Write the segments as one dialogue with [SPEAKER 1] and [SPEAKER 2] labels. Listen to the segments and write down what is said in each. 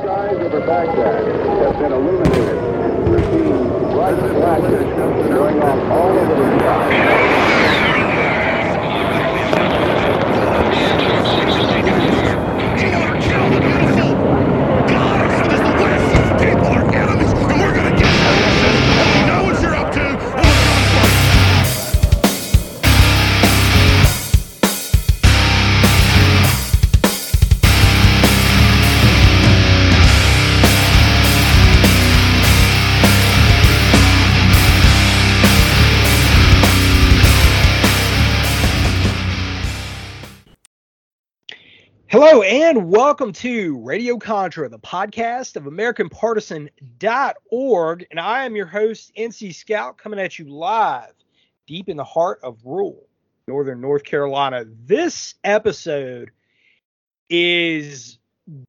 [SPEAKER 1] skies over Baghdad have been illuminated. We're seeing bright flashes going off all over the sky.
[SPEAKER 2] And
[SPEAKER 3] welcome to Radio Contra, the podcast of AmericanPartisan.org. And I am your host, NC Scout, coming at you live deep in the heart of rural northern North Carolina. This episode is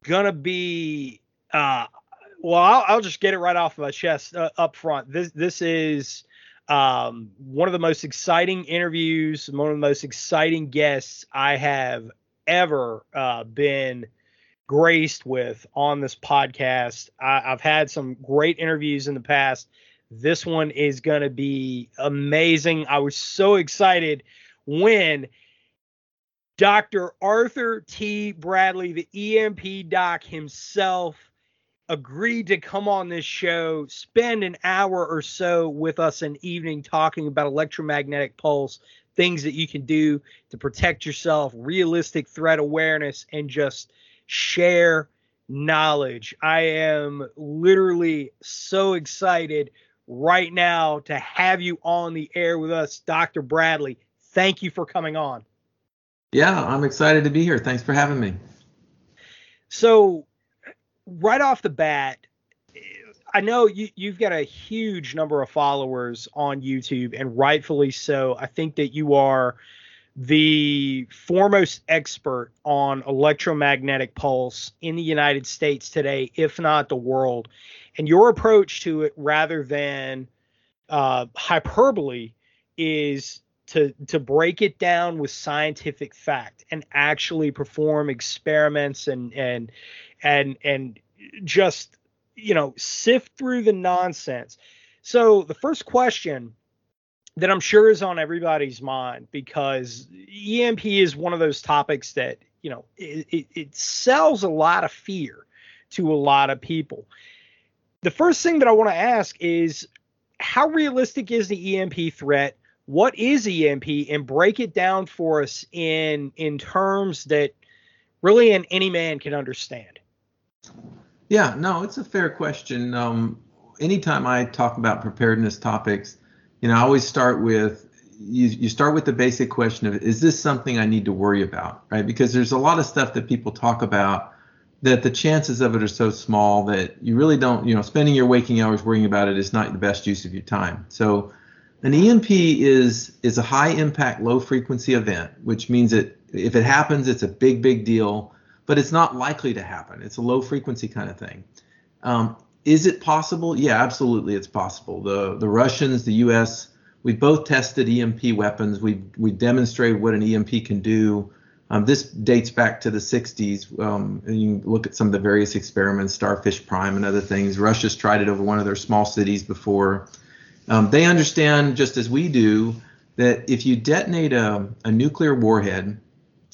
[SPEAKER 3] going to be, uh, well, I'll, I'll just get it right off my chest uh, up front. This, this is um, one of the most exciting interviews, one of the most exciting guests I have ever uh, been graced with on this podcast. I, I've had some great interviews in the past. This one is going to be amazing. I was so excited when Dr. Arthur T. Bradley, the EMP doc himself, agreed to come on this show, spend an hour or so with us an evening talking about electromagnetic pulse, things that you can do to protect yourself, realistic threat awareness, and just share knowledge. I am literally so excited right now to have you on the air with us, Dr. Bradley. Thank you for coming on.
[SPEAKER 4] Yeah, I'm excited to be here. Thanks for having me.
[SPEAKER 3] So, right off the bat, I know you, you've got a huge number of followers on YouTube, and rightfully so. I think that you are the foremost expert on electromagnetic pulse in the United States today, if not the world. And your approach to it, rather than uh, hyperbole, is to to break it down with scientific fact and actually perform experiments and and and and just you know sift through the nonsense. So the first question that I'm sure is on everybody's mind because EMP is one of those topics that you know it, it, it sells a lot of fear to a lot of people. The first thing that I want to ask is how realistic is the EMP threat? What is EMP and break it down for us in in terms that really an any man can understand.
[SPEAKER 4] Yeah, no, it's a fair question. Um, anytime I talk about preparedness topics, you know, I always start with you, you start with the basic question of is this something I need to worry about, right? Because there's a lot of stuff that people talk about that the chances of it are so small that you really don't, you know, spending your waking hours worrying about it is not the best use of your time. So an EMP is is a high impact, low frequency event, which means that if it happens, it's a big, big deal, but it's not likely to happen. It's a low frequency kind of thing. Um, is it possible? Yeah, absolutely, it's possible. The the Russians, the U.S., we both tested EMP weapons. We we demonstrated what an EMP can do. Um, this dates back to the 60s. Um, you look at some of the various experiments, Starfish Prime and other things. Russia's tried it over one of their small cities before. Um, they understand, just as we do, that if you detonate a, a nuclear warhead,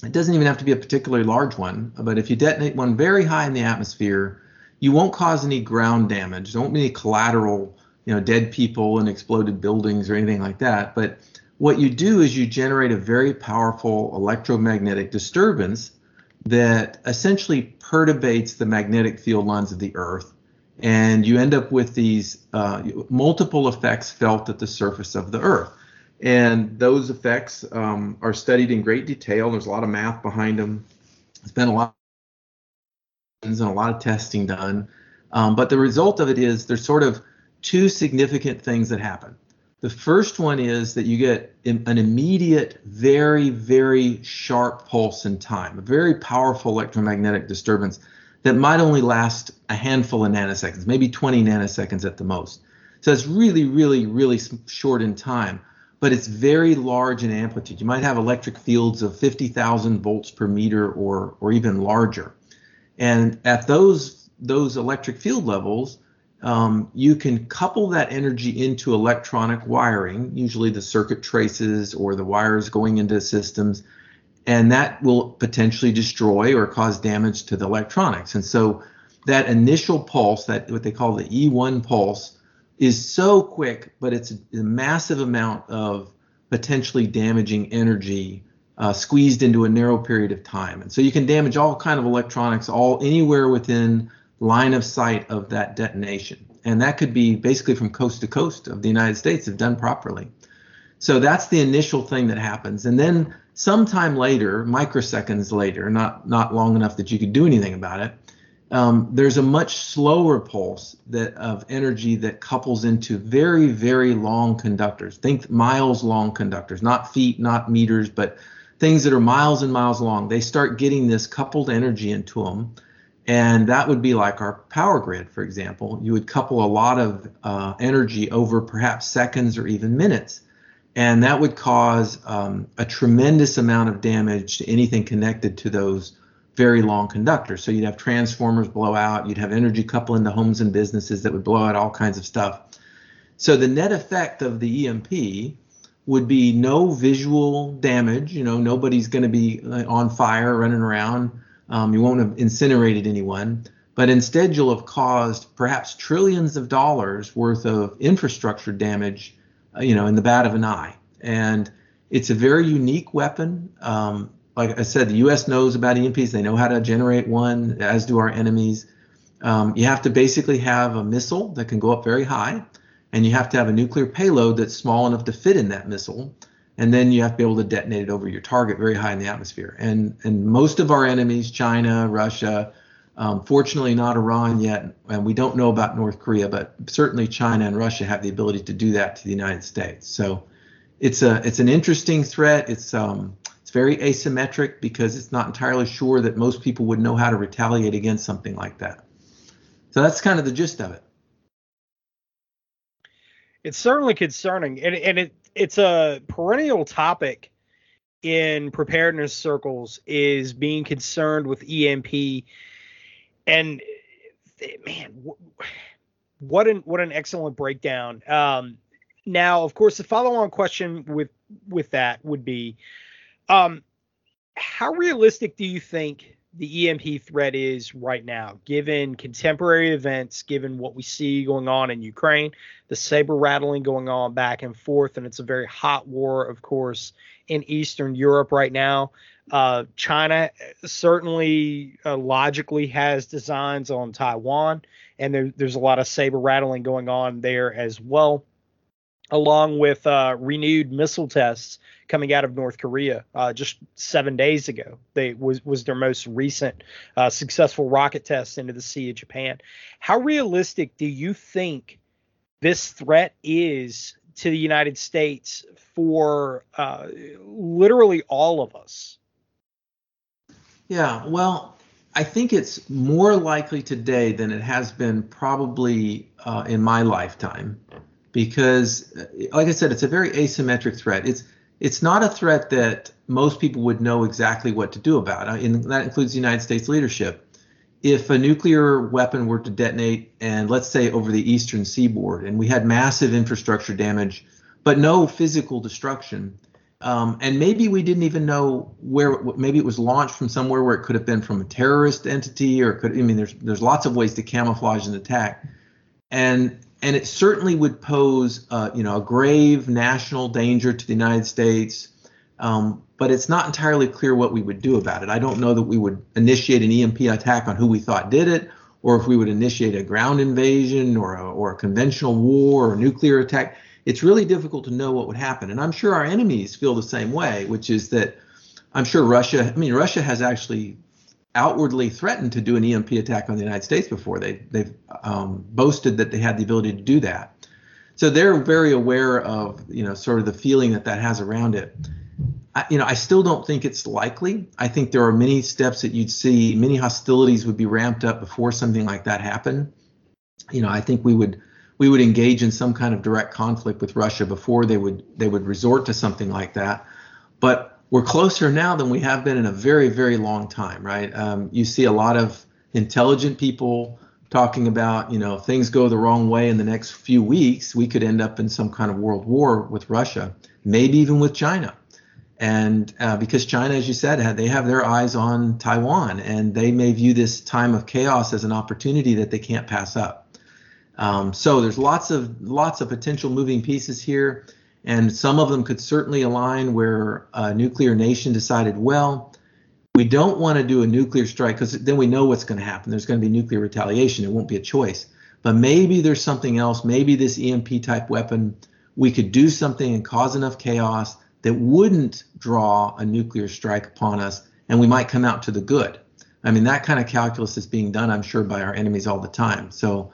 [SPEAKER 4] it doesn't even have to be a particularly large one, but if you detonate one very high in the atmosphere, you won't cause any ground damage. There won't be any collateral, you know, dead people and exploded buildings or anything like that. But what you do is you generate a very powerful electromagnetic disturbance that essentially perturbates the magnetic field lines of the Earth. And you end up with these uh, multiple effects felt at the surface of the Earth. And those effects um, are studied in great detail. There's a lot of math behind them. There's been a lot and a lot of testing done. Um, but the result of it is there's sort of two significant things that happen. The first one is that you get an immediate, very, very sharp pulse in time, a very powerful electromagnetic disturbance that might only last a handful of nanoseconds, maybe 20 nanoseconds at the most. So it's really, really, really short in time, but it's very large in amplitude. You might have electric fields of 50,000 volts per meter or, or even larger. And at those those electric field levels, um, you can couple that energy into electronic wiring, usually the circuit traces or the wires going into systems, and that will potentially destroy or cause damage to the electronics. And so that initial pulse, that what they call the E1 pulse, is so quick, but it's a massive amount of potentially damaging energy uh, squeezed into a narrow period of time. And so you can damage all kind of electronics all anywhere within line of sight of that detonation. And that could be basically from coast to coast of the United States if done properly. So that's the initial thing that happens. And then sometime later, microseconds later, not not long enough that you could do anything about it, um, there's a much slower pulse that of energy that couples into very very long conductors. Think miles long conductors, not feet, not meters, but things that are miles and miles long. They start getting this coupled energy into them. And that would be like our power grid, for example. You would couple a lot of uh, energy over perhaps seconds or even minutes and that would cause um, a tremendous amount of damage to anything connected to those very long conductors. So you'd have transformers blow out, you'd have energy couple into homes and businesses that would blow out all kinds of stuff. So the net effect of the EMP would be no visual damage. You know, nobody's going to be uh, on fire running around. Um, you won't have incinerated anyone, but instead you'll have caused perhaps trillions of dollars worth of infrastructure damage uh, you know, in the bat of an eye. And it's a very unique weapon. Um, like I said, the U.S. knows about EMPs. They know how to generate one, as do our enemies. Um, you have to basically have a missile that can go up very high, and you have to have a nuclear payload that's small enough to fit in that missile. And then you have to be able to detonate it over your target very high in the atmosphere. And and most of our enemies, China, Russia, um, fortunately, not Iran yet, and we don't know about North Korea, but certainly China and Russia have the ability to do that to the United States. So it's a it's an interesting threat. It's um, very asymmetric because it's not entirely sure that most people would know how to retaliate against something like that. So that's kind of the gist of it.
[SPEAKER 3] It's certainly concerning, and, and it it's a perennial topic in preparedness circles is being concerned with EMP and man, what an what an excellent breakdown. Um, now, of course, the follow-on question with with that would be, um, how realistic do you think the EMP threat is right now, given contemporary events, given what we see going on in Ukraine, the saber rattling going on back and forth, and it's a very hot war, of course, in Eastern Europe right now. Uh, China certainly uh, logically has designs on Taiwan, and there, there's a lot of saber rattling going on there as well, along with uh, renewed missile tests coming out of North Korea uh, just seven days ago. They was was their most recent uh, successful rocket test into the Sea of Japan. How realistic do you think this threat is to the United States for uh, literally all of us?
[SPEAKER 4] Yeah, well, I think it's more likely today than it has been probably uh, in my lifetime, because, like I said, it's a very asymmetric threat. It's it's not a threat that most people would know exactly what to do about, and that includes the United States leadership. If a nuclear weapon were to detonate, and let's say over the eastern seaboard, and we had massive infrastructure damage, but no physical destruction, um, and maybe we didn't even know where. Maybe it was launched from somewhere where it could have been from a terrorist entity, or could. I mean, there's there's lots of ways to camouflage an attack, and and it certainly would pose, uh, you know, a grave national danger to the United States. Um, but it's not entirely clear what we would do about it. I don't know that we would initiate an EMP attack on who we thought did it, or if we would initiate a ground invasion or a, or a conventional war or a nuclear attack it's really difficult to know what would happen. And I'm sure our enemies feel the same way, which is that I'm sure Russia, I mean, Russia has actually outwardly threatened to do an EMP attack on the United States before. They, they've um, boasted that they had the ability to do that. So they're very aware of, you know, sort of the feeling that that has around it. I, you know, I still don't think it's likely. I think there are many steps that you'd see, many hostilities would be ramped up before something like that happened. You know, I think we would we would engage in some kind of direct conflict with Russia before they would they would resort to something like that. But we're closer now than we have been in a very very long time, right? Um, you see a lot of intelligent people talking about, you know, if things go the wrong way in the next few weeks, we could end up in some kind of world war with Russia, maybe even with China. And uh, because China, as you said, they have their eyes on Taiwan, and they may view this time of chaos as an opportunity that they can't pass up. Um, so there's lots of lots of potential moving pieces here, and some of them could certainly align where a nuclear nation decided, well, we don't want to do a nuclear strike because then we know what's going to happen. There's going to be nuclear retaliation. It won't be a choice. But maybe there's something else. Maybe this EMP type weapon, we could do something and cause enough chaos that wouldn't draw a nuclear strike upon us, and we might come out to the good. I mean, that kind of calculus is being done, I'm sure, by our enemies all the time. So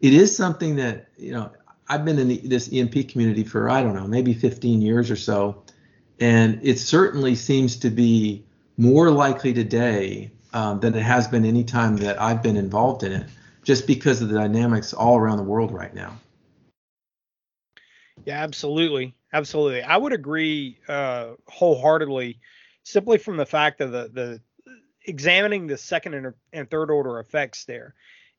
[SPEAKER 4] it is something that, you know, I've been in the, this EMP community for, I don't know, maybe 15 years or so. And it certainly seems to be more likely today um, than it has been any time that I've been involved in it, just because of the dynamics all around the world right now.
[SPEAKER 3] Yeah, absolutely, absolutely. I would agree uh, wholeheartedly, simply from the fact of the the examining the second and, and third order effects there.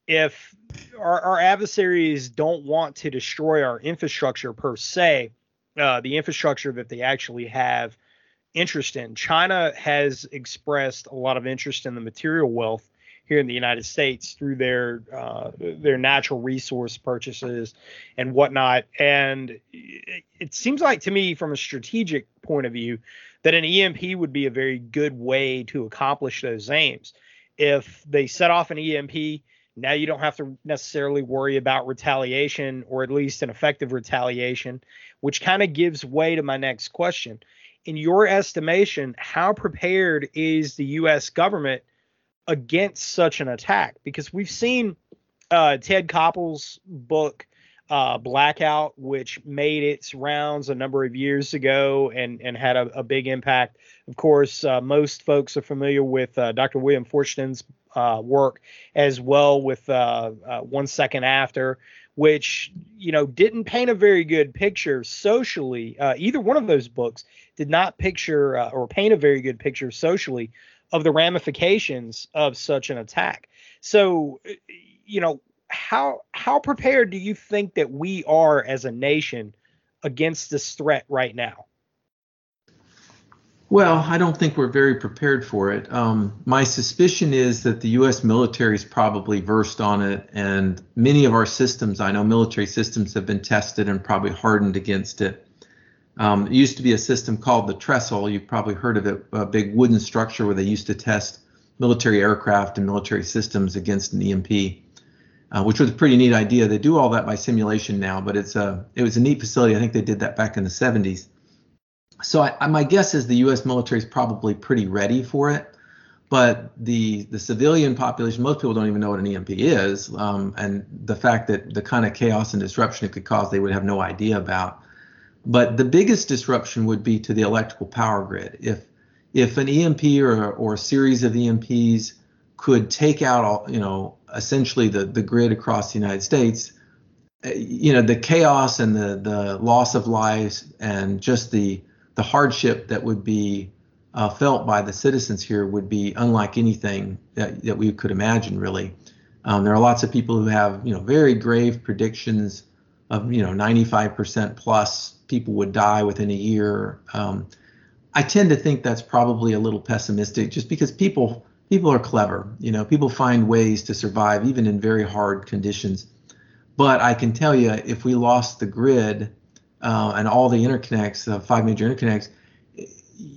[SPEAKER 3] If our, our, adversaries don't want to destroy our infrastructure per se, uh, the infrastructure that they actually have interest in, China has expressed a lot of interest in the material wealth here in the United States through their uh, their natural resource purchases and whatnot. And it, seems like to me, from a strategic point of view, that an EMP would be a very good way to accomplish those aims. If they set off an EMP, now you don't have to necessarily worry about retaliation or at least an effective retaliation, which kind of gives way to my next question. In your estimation, how prepared is the U.S. government against such an attack because we've seen uh, Ted Koppel's book uh, Blackout, which made its rounds a number of years ago and and had a, a big impact. Of course, uh, most folks are familiar with uh, Dr. William Forstchen's uh, work as well with uh, One Second After, which you know didn't paint a very good picture socially. either one of those books did not picture or paint a very good picture socially of the ramifications of such an attack. So, you know, how how prepared do you think that we are as a nation against this threat right now?
[SPEAKER 4] Well, I don't think we're very prepared for it. Um, my suspicion is that the U.S. military is probably versed on it, and many of our systems, I know military systems, have been tested and probably hardened against it. Um, it used to be a system called the Trestle. You've probably heard of it, a big wooden structure where they used to test military aircraft and military systems against an EMP, uh, which was a pretty neat idea. They do all that by simulation now, but it's a it was a neat facility. I think they did that back in the 70s. So I, my guess is the U.S. military is probably pretty ready for it, but the the civilian population, most people don't even know what an EMP is, um, and the fact that the kind of chaos and disruption it could cause, they would have no idea about. But the biggest disruption would be to the electrical power grid. If if an EMP or, or a series of EMPs could take out all, you know, essentially the, the grid across the United States, eh, you know, the chaos and the, the loss of lives and just the, the hardship that would be uh, felt by the citizens here would be unlike anything that, that we could imagine, really. Um, there are lots of people who have, you know, very grave predictions of, you know, 95% plus people would die within a year. Um, I tend to think that's probably a little pessimistic, just because people people are clever. You know, people find ways to survive even in very hard conditions. But I can tell you, if we lost the grid uh, and all the interconnects, the five major interconnects,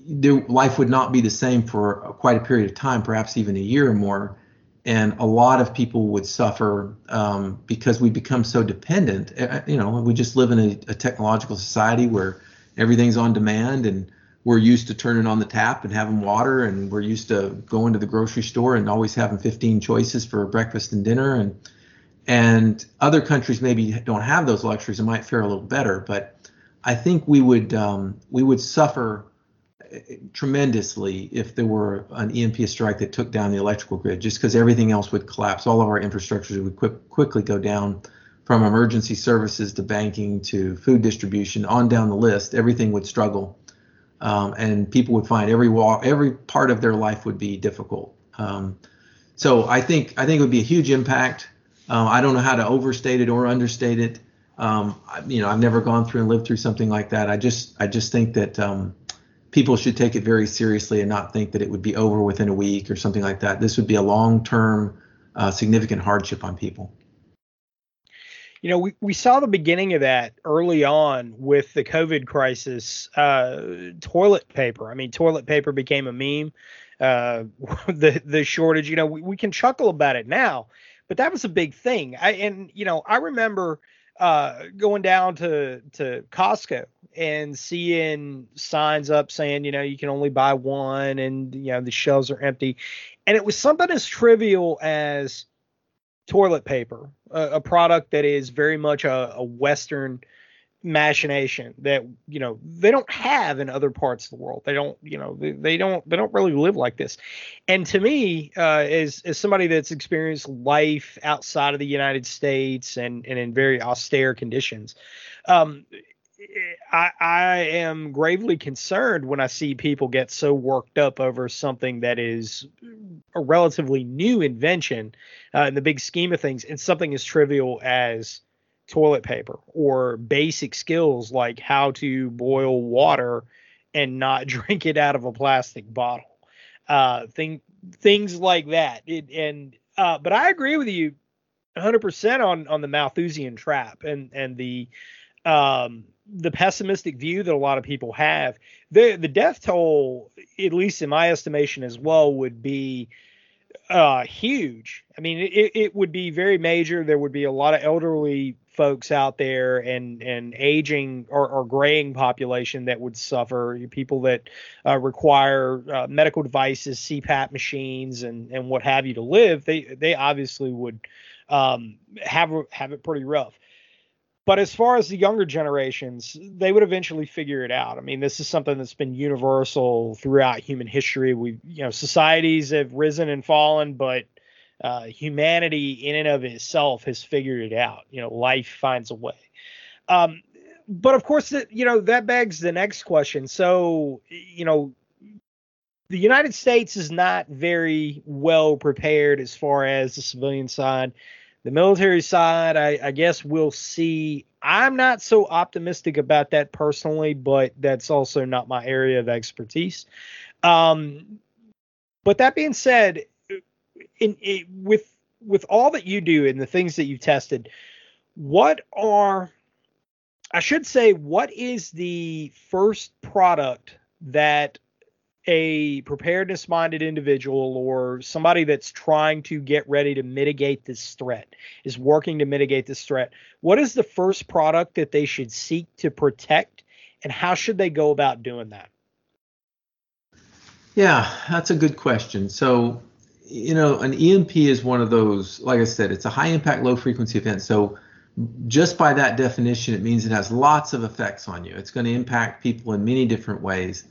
[SPEAKER 4] their life would not be the same for quite a period of time, perhaps even a year or more and a lot of people would suffer um, because we become so dependent. Uh, uh, you know, we just live in a, a, technological society where everything's on demand, and we're used to turning on the tap and having water, and we're used to going to the grocery store and always having 15 choices for breakfast and dinner, and and other countries maybe don't have those luxuries and might fare a little better, but I think we would um, we would suffer tremendously if there were an EMP strike that took down the electrical grid, just because everything else would collapse. All of our infrastructures would quick, quickly go down from emergency services to banking to food distribution on down the list. Everything would struggle. Um, and people would find every walk, every part of their life would be difficult. Um, so I think I think it would be a huge impact. Uh, I don't know how to overstate it or understate it. Um, you know, I've never gone through and lived through something like that. I just, I just think that um, people should take it very seriously and not think that it would be over within a week or something like that. This would be a long-term, uh, significant hardship on people.
[SPEAKER 3] You know, we, we saw the beginning of that early on with the COVID crisis. Uh, toilet paper. I mean, toilet paper became a meme. Uh, the the shortage. You know, we, we can chuckle about it now, but that was a big thing. I and you know, I remember uh, going down to to Costco and seeing signs up saying, you know, you can only buy one, and you know the shelves are empty, and it was something as trivial as toilet paper, a, a product that is very much a, a Western machination that you know they don't have in other parts of the world. They don't you know they, they don't they don't really live like this. And to me uh as as somebody that's experienced life outside of the united states and and in very austere conditions um I, I am gravely concerned when I see people get so worked up over something that is a relatively new invention uh, in the big scheme of things, and something as trivial as toilet paper or basic skills like how to boil water and not drink it out of a plastic bottle. Uh, thing, things like that. It, and uh, but I agree with you 100% on on the Malthusian trap and and the um, the pessimistic view that a lot of people have. The the death toll, at least in my estimation as well, would be uh, huge. I mean, it, it would be very major. There would be a lot of elderly folks out there and and aging or, or graying population that would suffer. People that uh, require uh, medical devices, CPAP machines, and and what have you to live. They they obviously would um, have have it pretty rough. But as far as the younger generations, they would eventually figure it out. I mean, this is something that's been universal throughout human history. We, you know, societies have risen and fallen, but uh, humanity in and of itself has figured it out. You know, life finds a way. Um, but of course, that you know that begs the next question. So, you know, the United States is not very well prepared as far as the civilian side. The military side, I, I guess we'll see. I'm not so optimistic about that personally, but that's also not my area of expertise. Um, but that being said, in, in with with all that you do and the things that you've tested, what are I should say what is the first product that a preparedness minded individual or somebody that's trying to get ready to mitigate this threat is working to mitigate this threat what is the first product that they should seek to protect and how should they go about doing that
[SPEAKER 4] yeah that's a good question so you know, an EMP is one of those, like I said, it's a high impact, low frequency event. So just by that definition, it means it has lots of effects on you. It's going to impact people in many different ways.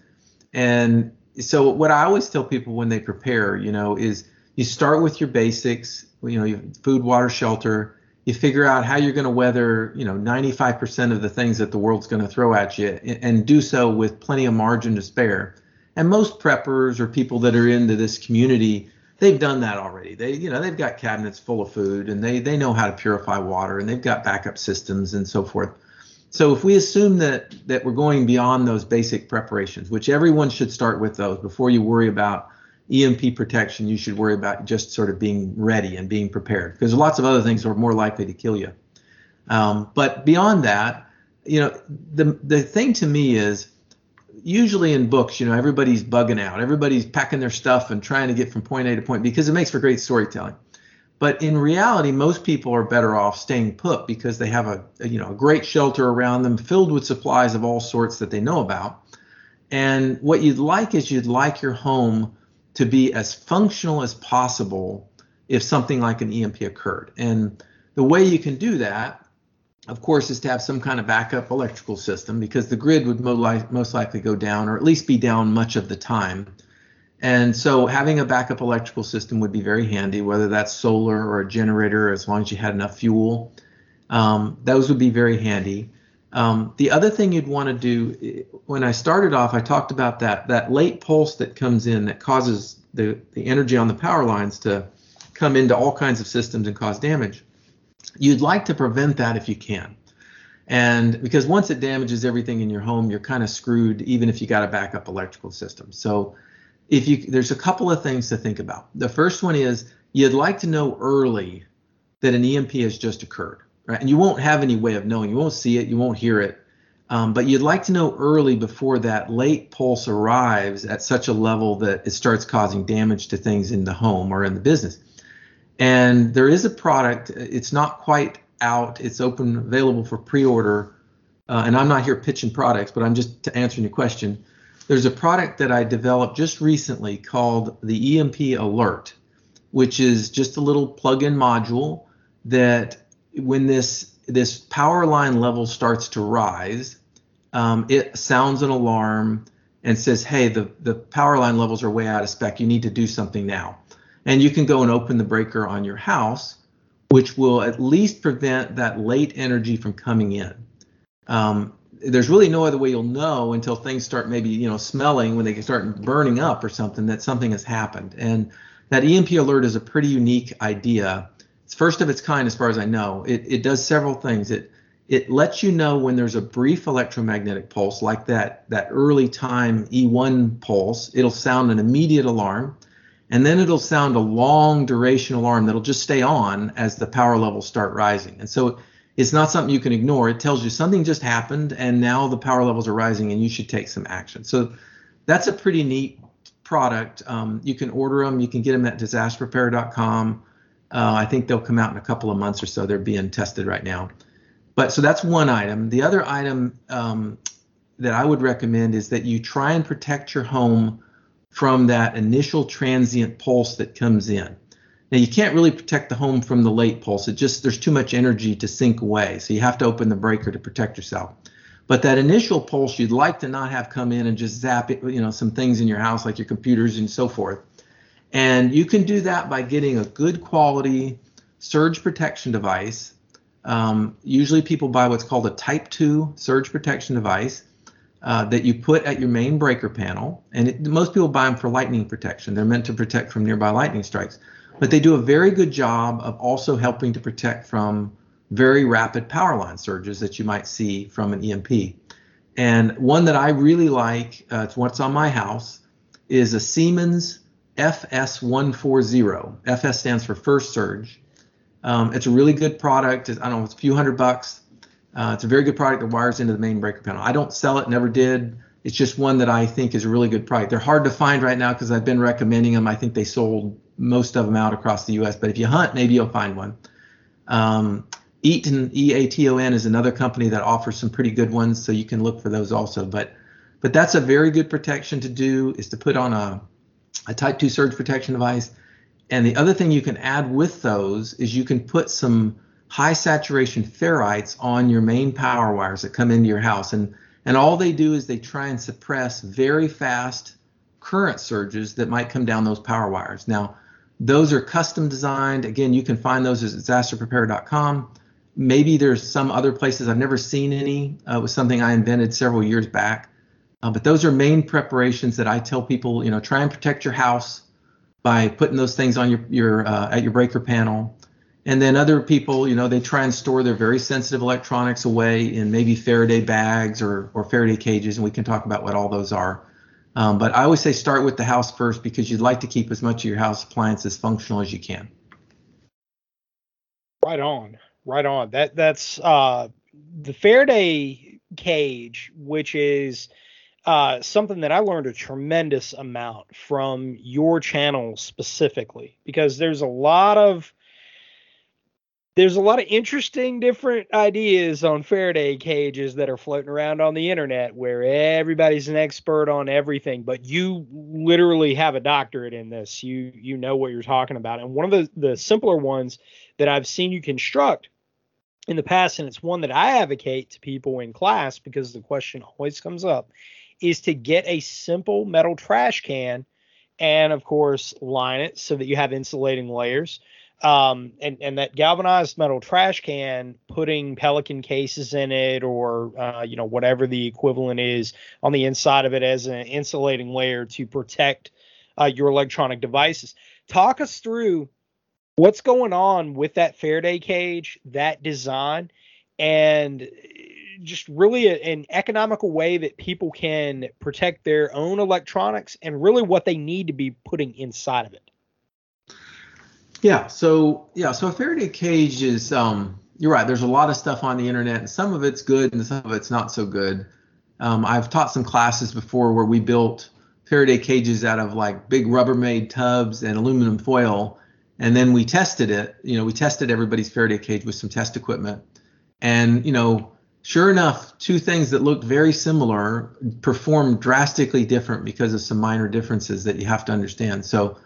[SPEAKER 4] And so what I always tell people when they prepare, you know, is you start with your basics, you know, food, water, shelter. You figure out how you're going to weather, you know, 95% of the things that the world's going to throw at you and do so with plenty of margin to spare. And most preppers or people that are into this community they've done that already. They, you know, they've got cabinets full of food and they they know how to purify water and they've got backup systems and so forth. So if we assume that that we're going beyond those basic preparations, which everyone should start with those before you worry about EMP protection, you should worry about just sort of being ready and being prepared because lots of other things are more likely to kill you. Um, but beyond that, you know, the the thing to me is usually in books, you know, everybody's bugging out, everybody's packing their stuff and trying to get from point A to point B because it makes for great storytelling. But in reality, most people are better off staying put because they have a, a, you know a great shelter around them, filled with supplies of all sorts that they know about. And what you'd like is you'd like your home to be as functional as possible if something like an EMP occurred. And the way you can do that of course, is to have some kind of backup electrical system because the grid would most likely go down or at least be down much of the time. And so having a backup electrical system would be very handy, whether that's solar or a generator, as long as you had enough fuel. Um, those would be very handy. Um, the other thing you'd want to do, when I started off, I talked about that that late pulse that comes in that causes the, the energy on the power lines to come into all kinds of systems and cause damage You'd like to prevent that if you can. And because once it damages everything in your home, you're kind of screwed, even if you got a backup electrical system. So, if you there's a couple of things to think about. The first one is you'd like to know early that an EMP has just occurred, right? And you won't have any way of knowing. You won't see it, you won't hear it, um, but you'd like to know early before that late pulse arrives at such a level that it starts causing damage to things in the home or in the business. And there is a product. It's not quite out. It's open, available for pre-order. Uh, and I'm not here pitching products, but I'm just to answering your question. There's a product that I developed just recently called the EMP Alert, which is just a little plug-in module that when this this power line level starts to rise, um, it sounds an alarm and says, "Hey, the the power line levels are way out of spec. You need to do something now." And you can go and open the breaker on your house, which will at least prevent that late energy from coming in. Um, there's really no other way you'll know until things start maybe you know smelling when they start burning up or something that something has happened. And that EMP alert is a pretty unique idea. It's first of its kind as far as I know. It, it does several things. It it lets you know when there's a brief electromagnetic pulse like that that early time E1 pulse. It'll sound an immediate alarm and then it'll sound a long duration alarm that'll just stay on as the power levels start rising. And so it's not something you can ignore. It tells you something just happened and now the power levels are rising and you should take some action. So that's a pretty neat product. Um, you can order them. You can get them at disasterprepare.com. Uh, I think they'll come out in a couple of months or so. They're being tested right now. But so that's one item. The other item um, that I would recommend is that you try and protect your home from that initial transient pulse that comes in. Now you can't really protect the home from the late pulse. It just there's too much energy to sink away. So you have to open the breaker to protect yourself. But that initial pulse you'd like to not have come in and just zap it, you know, some things in your house like your computers and so forth. And you can do that by getting a good quality surge protection device. Um, usually people buy what's called a type 2 surge protection device uh, that you put at your main breaker panel. And it, most people buy them for lightning protection. They're meant to protect from nearby lightning strikes. But they do a very good job of also helping to protect from very rapid power line surges that you might see from an EMP. And one that I really like, uh, it's what's on my house, is a Siemens FS140. FS stands for first surge. Um, it's a really good product. I don't know, it's a few hundred bucks. Uh, it's a very good product that wires into the main breaker panel. I don't sell it, never did. It's just one that I think is a really good product. They're hard to find right now because I've been recommending them. I think they sold most of them out across the U.S. But if you hunt, maybe you'll find one. Um, Eaton E A T O N is another company that offers some pretty good ones, so you can look for those also. But but that's a very good protection to do is to put on a a Type 2 surge protection device. And the other thing you can add with those is you can put some high saturation ferrites on your main power wires that come into your house. And, and all they do is they try and suppress very fast current surges that might come down those power wires. Now, those are custom designed. Again, you can find those at disasterprepare.com. Maybe there's some other places. I've never seen any. Uh, it was something I invented several years back. Uh, but those are main preparations that I tell people, you know, try and protect your house by putting those things on your, your uh, at your breaker panel. And then other people, you know, they try and store their very sensitive electronics away in maybe Faraday bags or, or Faraday cages, and we can talk about what all those are. Um, but I always say start with the house first because you'd like to keep as much of your house appliances functional as you can.
[SPEAKER 3] Right on, right on. That that's uh, the Faraday cage, which is uh, something that I learned a tremendous amount from your channel specifically, because there's a lot of there's a lot of interesting different ideas on Faraday cages that are floating around on the internet where everybody's an expert on everything, but you literally have a doctorate in this. You you know what you're talking about. And one of the, the simpler ones that I've seen you construct in the past, and it's one that I advocate to people in class because the question always comes up, is to get a simple metal trash can and of course line it so that you have insulating layers um, and and that galvanized metal trash can, putting Pelican cases in it, or uh, you know whatever the equivalent is on the inside of it as an insulating layer to protect uh, your electronic devices. Talk us through what's going on with that Faraday cage, that design, and just really a, an economical way that people can protect their own electronics and really what they need to be putting inside of it.
[SPEAKER 4] Yeah. So yeah. So a Faraday cage is um, you're right. There's a lot of stuff on the internet, and some of it's good, and some of it's not so good. Um, I've taught some classes before where we built Faraday cages out of like big Rubbermaid tubs and aluminum foil, and then we tested it. You know, we tested everybody's Faraday cage with some test equipment, and you know, sure enough, two things that looked very similar performed drastically different because of some minor differences that you have to understand. So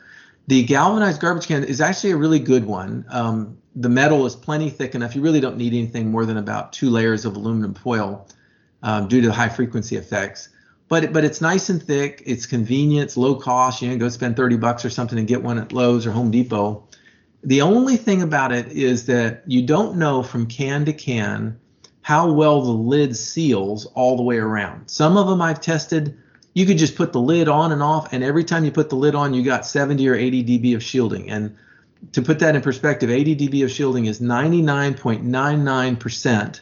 [SPEAKER 4] the galvanized garbage can is actually a really good one. Um, the metal is plenty thick enough. You really don't need anything more than about two layers of aluminum foil um, due to the high frequency effects. But but it's nice and thick. It's convenient. It's low cost. You know, go spend 30 bucks or something and get one at Lowe's or Home Depot. The only thing about it is that you don't know from can to can how well the lid seals all the way around. Some of them I've tested you could just put the lid on and off, and every time you put the lid on, you got 70 or 80 dB of shielding. And to put that in perspective, 80 dB of shielding is 99.99%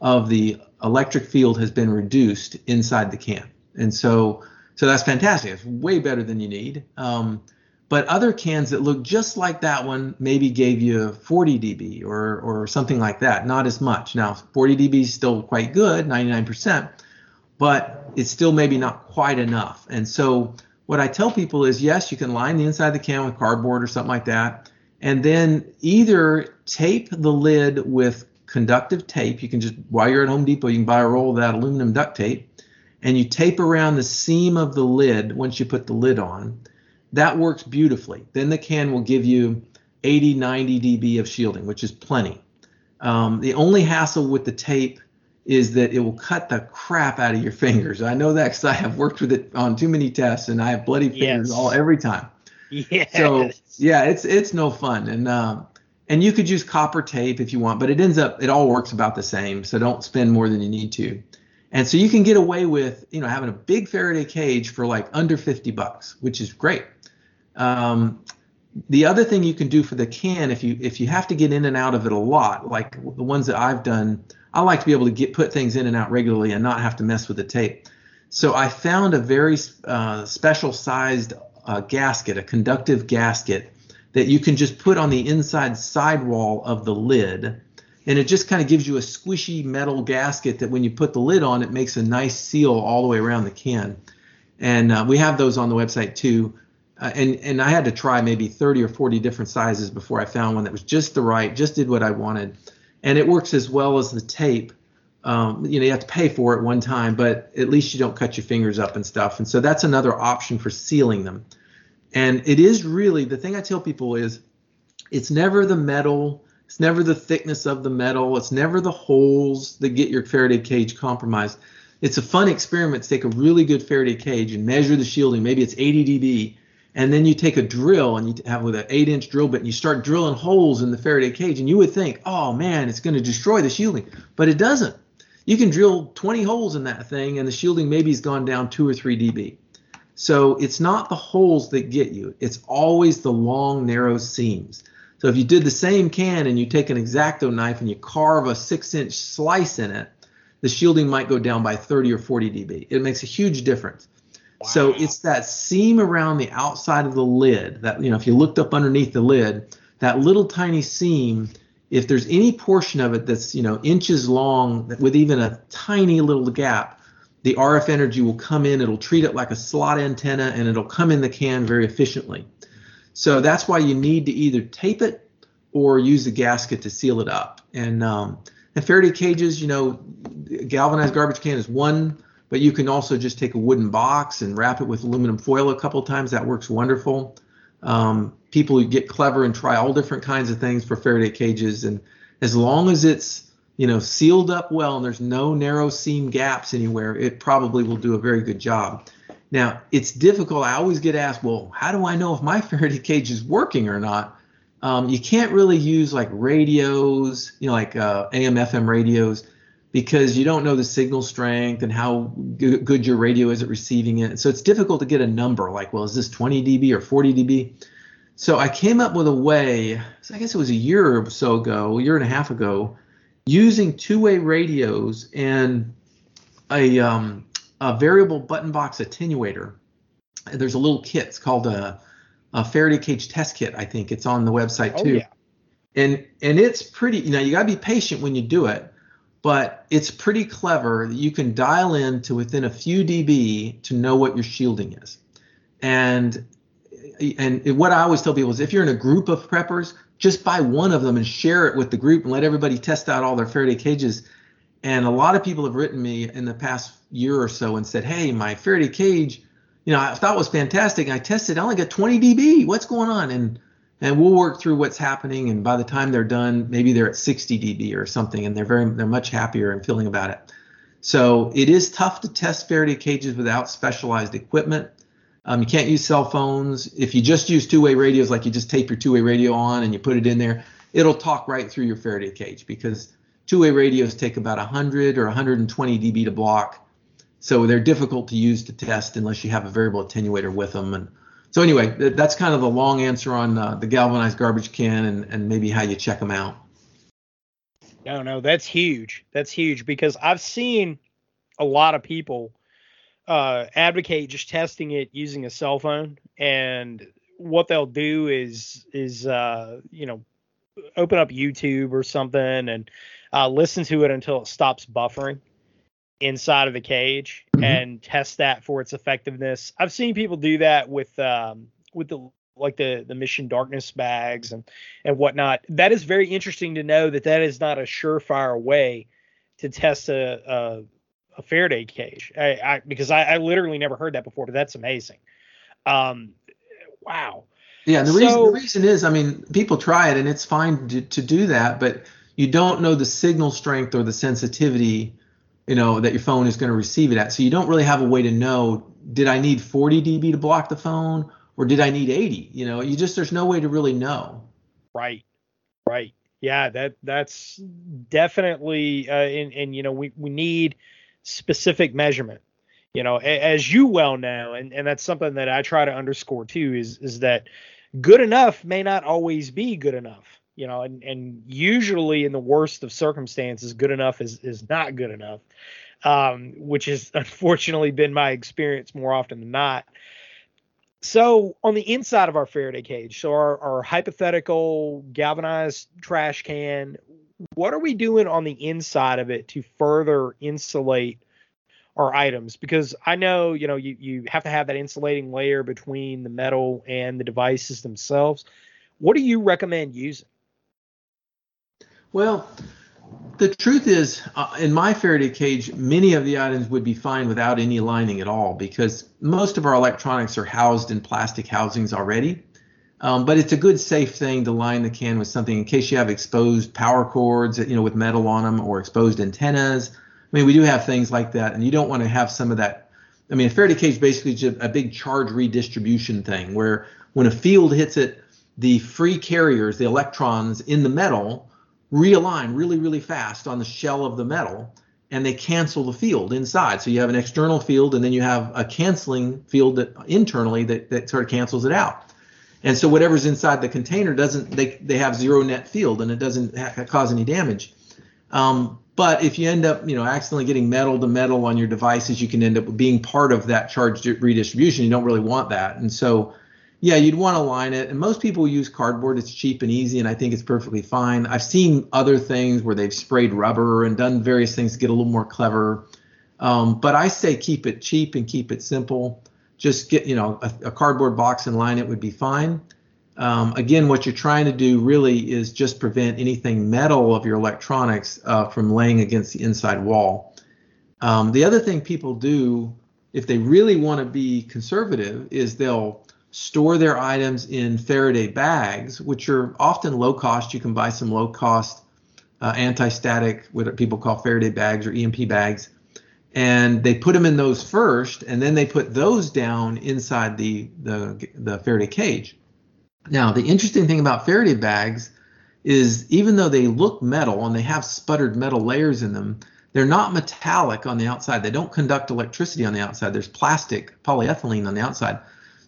[SPEAKER 4] of the electric field has been reduced inside the can. And so, so that's fantastic. It's way better than you need. Um, but other cans that look just like that one maybe gave you 40 dB or or something like that, not as much. Now 40 dB is still quite good, 99%, but it's still maybe not quite enough. And so what I tell people is yes, you can line the inside of the can with cardboard or something like that. And then either tape the lid with conductive tape. You can just, while you're at Home Depot, you can buy a roll of that aluminum duct tape and you tape around the seam of the lid once you put the lid on. That works beautifully. Then the can will give you 80, 90 dB of shielding, which is plenty. Um, the only hassle with the tape is that it will cut the crap out of your fingers. I know that because I have worked with it on too many tests, and I have bloody fingers
[SPEAKER 3] Yes.
[SPEAKER 4] all every time.
[SPEAKER 3] Yes.
[SPEAKER 4] So yeah, it's it's no fun, and um, and you could use copper tape if you want, but it ends up it all works about the same. So don't spend more than you need to, and so you can get away with you know having a big Faraday cage for like under 50 bucks, which is great. Um, the other thing you can do for the can if you if you have to get in and out of it a lot like the ones that i've done i like to be able to get put things in and out regularly and not have to mess with the tape. So i found a very uh, special sized uh, gasket a conductive gasket that you can just put on the inside sidewall of the lid. And it just kind of gives you a squishy metal gasket that when you put the lid on it makes a nice seal all the way around the can. And uh, we have those on the website too. Uh, and and I had to try maybe 30 or 40 different sizes before I found one that was just the right, just did what I wanted, and it works as well as the tape. Um, you know, you have to pay for it one time, but at least you don't cut your fingers up and stuff. And so that's another option for sealing them. And it is really the thing I tell people is, it's never the metal, it's never the thickness of the metal, it's never the holes that get your Faraday cage compromised. It's a fun experiment to take a really good Faraday cage and measure the shielding. Maybe it's 80 dB and then you take a drill and you have with an eight inch drill bit and you start drilling holes in the Faraday cage and you would think, oh man, it's going to destroy the shielding, but it doesn't. You can drill 20 holes in that thing and the shielding maybe has gone down two or three dB. So it's not the holes that get you. It's always the long, narrow seams. So if you did the same can and you take an X-Acto knife and you carve a six inch slice in it, the shielding might go down by 30 or 40 dB. It makes a huge difference. So it's that seam around the outside of the lid that, you know, if you looked up underneath the lid, that little tiny seam, if there's any portion of it that's, you know, inches long with even a tiny little gap, the RF energy will come in, it'll treat it like a slot antenna, and it'll come in the can very efficiently. So that's why you need to either tape it or use a gasket to seal it up. And um, and Faraday cages, you know, galvanized garbage can is one, but you can also just take a wooden box and wrap it with aluminum foil a couple times. That works wonderful. Um, people get clever and try all different kinds of things for Faraday cages, and as long as it's you know sealed up well and there's no narrow seam gaps anywhere, it probably will do a very good job. Now it's difficult. I always get asked, well, how do I know if my Faraday cage is working or not? Um, you can't really use like radios, you know, like uh, AM, FM radios, because you don't know the signal strength and how g- good your radio is at receiving it. So it's difficult to get a number like, well, is this 20 dB or 40 dB? So I came up with a way, I guess it was a year or so ago, a year and a half ago, using two-way radios and a, um, a variable button box attenuator. There's a little kit. It's called a, a Faraday cage test kit. I think it's on the website too.
[SPEAKER 3] Oh
[SPEAKER 4] too
[SPEAKER 3] yeah.
[SPEAKER 4] and and it's pretty you know you got to be patient when you do it but it's pretty clever that you can dial in to within a few dB to know what your shielding is. And and what I always tell people is if you're in a group of preppers just buy one of them and share it with the group and let everybody test out all their Faraday cages. And a lot of people have written me in the past year or so and said hey my Faraday cage you know I thought was fantastic. I tested I only got 20 dB. What's going on? And and we'll work through what's happening and by the time they're done maybe they're at 60 dB or something and they're very they're much happier and feeling about it. So it is tough to test Faraday cages without specialized equipment. Um, you can't use cell phones. If you just use two-way radios like you just tape your two-way radio on and you put it in there it'll talk right through your Faraday cage because two-way radios take about 100 or 120 dB to block. So they're difficult to use to test unless you have a variable attenuator with them and so anyway, th- that's kind of the long answer on uh, the galvanized garbage can and, and maybe how you check them out.
[SPEAKER 3] No, no, that's huge. That's huge because I've seen a lot of people uh, advocate just testing it using a cell phone, and what they'll do is is uh, you know open up YouTube or something and uh, listen to it until it stops buffering inside of the cage
[SPEAKER 4] Mhm.
[SPEAKER 3] and test that for its effectiveness. I've seen people do that with um, with the like the the mission darkness bags and and whatnot. That is very interesting to know that that is not a surefire way to test a a, a Faraday cage. I, I because I, I literally never heard that before, but that's amazing. Um, wow.
[SPEAKER 4] Yeah, and the reason the reason is, I mean, people try it and it's fine to, to do that, but you don't know the signal strength or the sensitivity, you know, that your phone is going to receive it at. So you don't really have a way to know did I need 40 dB to block the phone or did I need 80? You know, you just there's no way to really know.
[SPEAKER 3] Right. Right. Yeah, that that's definitely uh and, and you know we, we need specific measurement. You know, as you well know, and, and that's something that I try to underscore too, is is that good enough may not always be good enough. You know, and, and usually in the worst of circumstances, good enough is is not good enough. Um, which has unfortunately been my experience more often than not. So on the inside of our Faraday cage, so our, our hypothetical galvanized trash can, what are we doing on the inside of it to further insulate our items? Because I know, you know, you, you have to have that insulating layer between the metal and the devices themselves. What do you recommend using?
[SPEAKER 4] Well, the truth is, uh, in my Faraday cage, many of the items would be fine without any lining at all because most of our electronics are housed in plastic housings already. Um, but it's a good, safe thing to line the can with something in case you have exposed power cords, you know, with metal on them or exposed antennas. I mean, we do have things like that, and you don't want to have some of that. I mean, a Faraday cage basically is just a big charge redistribution thing where when a field hits it, the free carriers, the electrons in the metal, realign really, really fast on the shell of the metal and they cancel the field inside. So you have an external field and then you have a canceling field that internally that, that sort of cancels it out. And so whatever's inside the container doesn't, they, they have zero net field and it doesn't ha- cause any damage. Um, but if you end up, you know, accidentally getting metal to metal on your devices, you can end up being part of that charge redistribution. You don't really want that. And so, yeah, you'd want to line it. And most people use cardboard. It's cheap and easy, and I think it's perfectly fine. I've seen other things where they've sprayed rubber and done various things to get a little more clever. Um, but I say keep it cheap and keep it simple. Just get, you know, a, a cardboard box and line it would be fine. Um, again, what you're trying to do really is just prevent anything metal of your electronics uh, from laying against the inside wall. Um, the other thing people do, if they really want to be conservative, is they'll store their items in Faraday bags, which are often low cost. You can buy some low cost uh, anti-static, what people call Faraday bags or EMP bags, and they put them in those first, and then they put those down inside the the, the Faraday cage. Now, the interesting thing about Faraday bags is even though they look metal and they have sputtered metal layers in them, they're not metallic on the outside. They don't conduct electricity on the outside. There's plastic, polyethylene on the outside.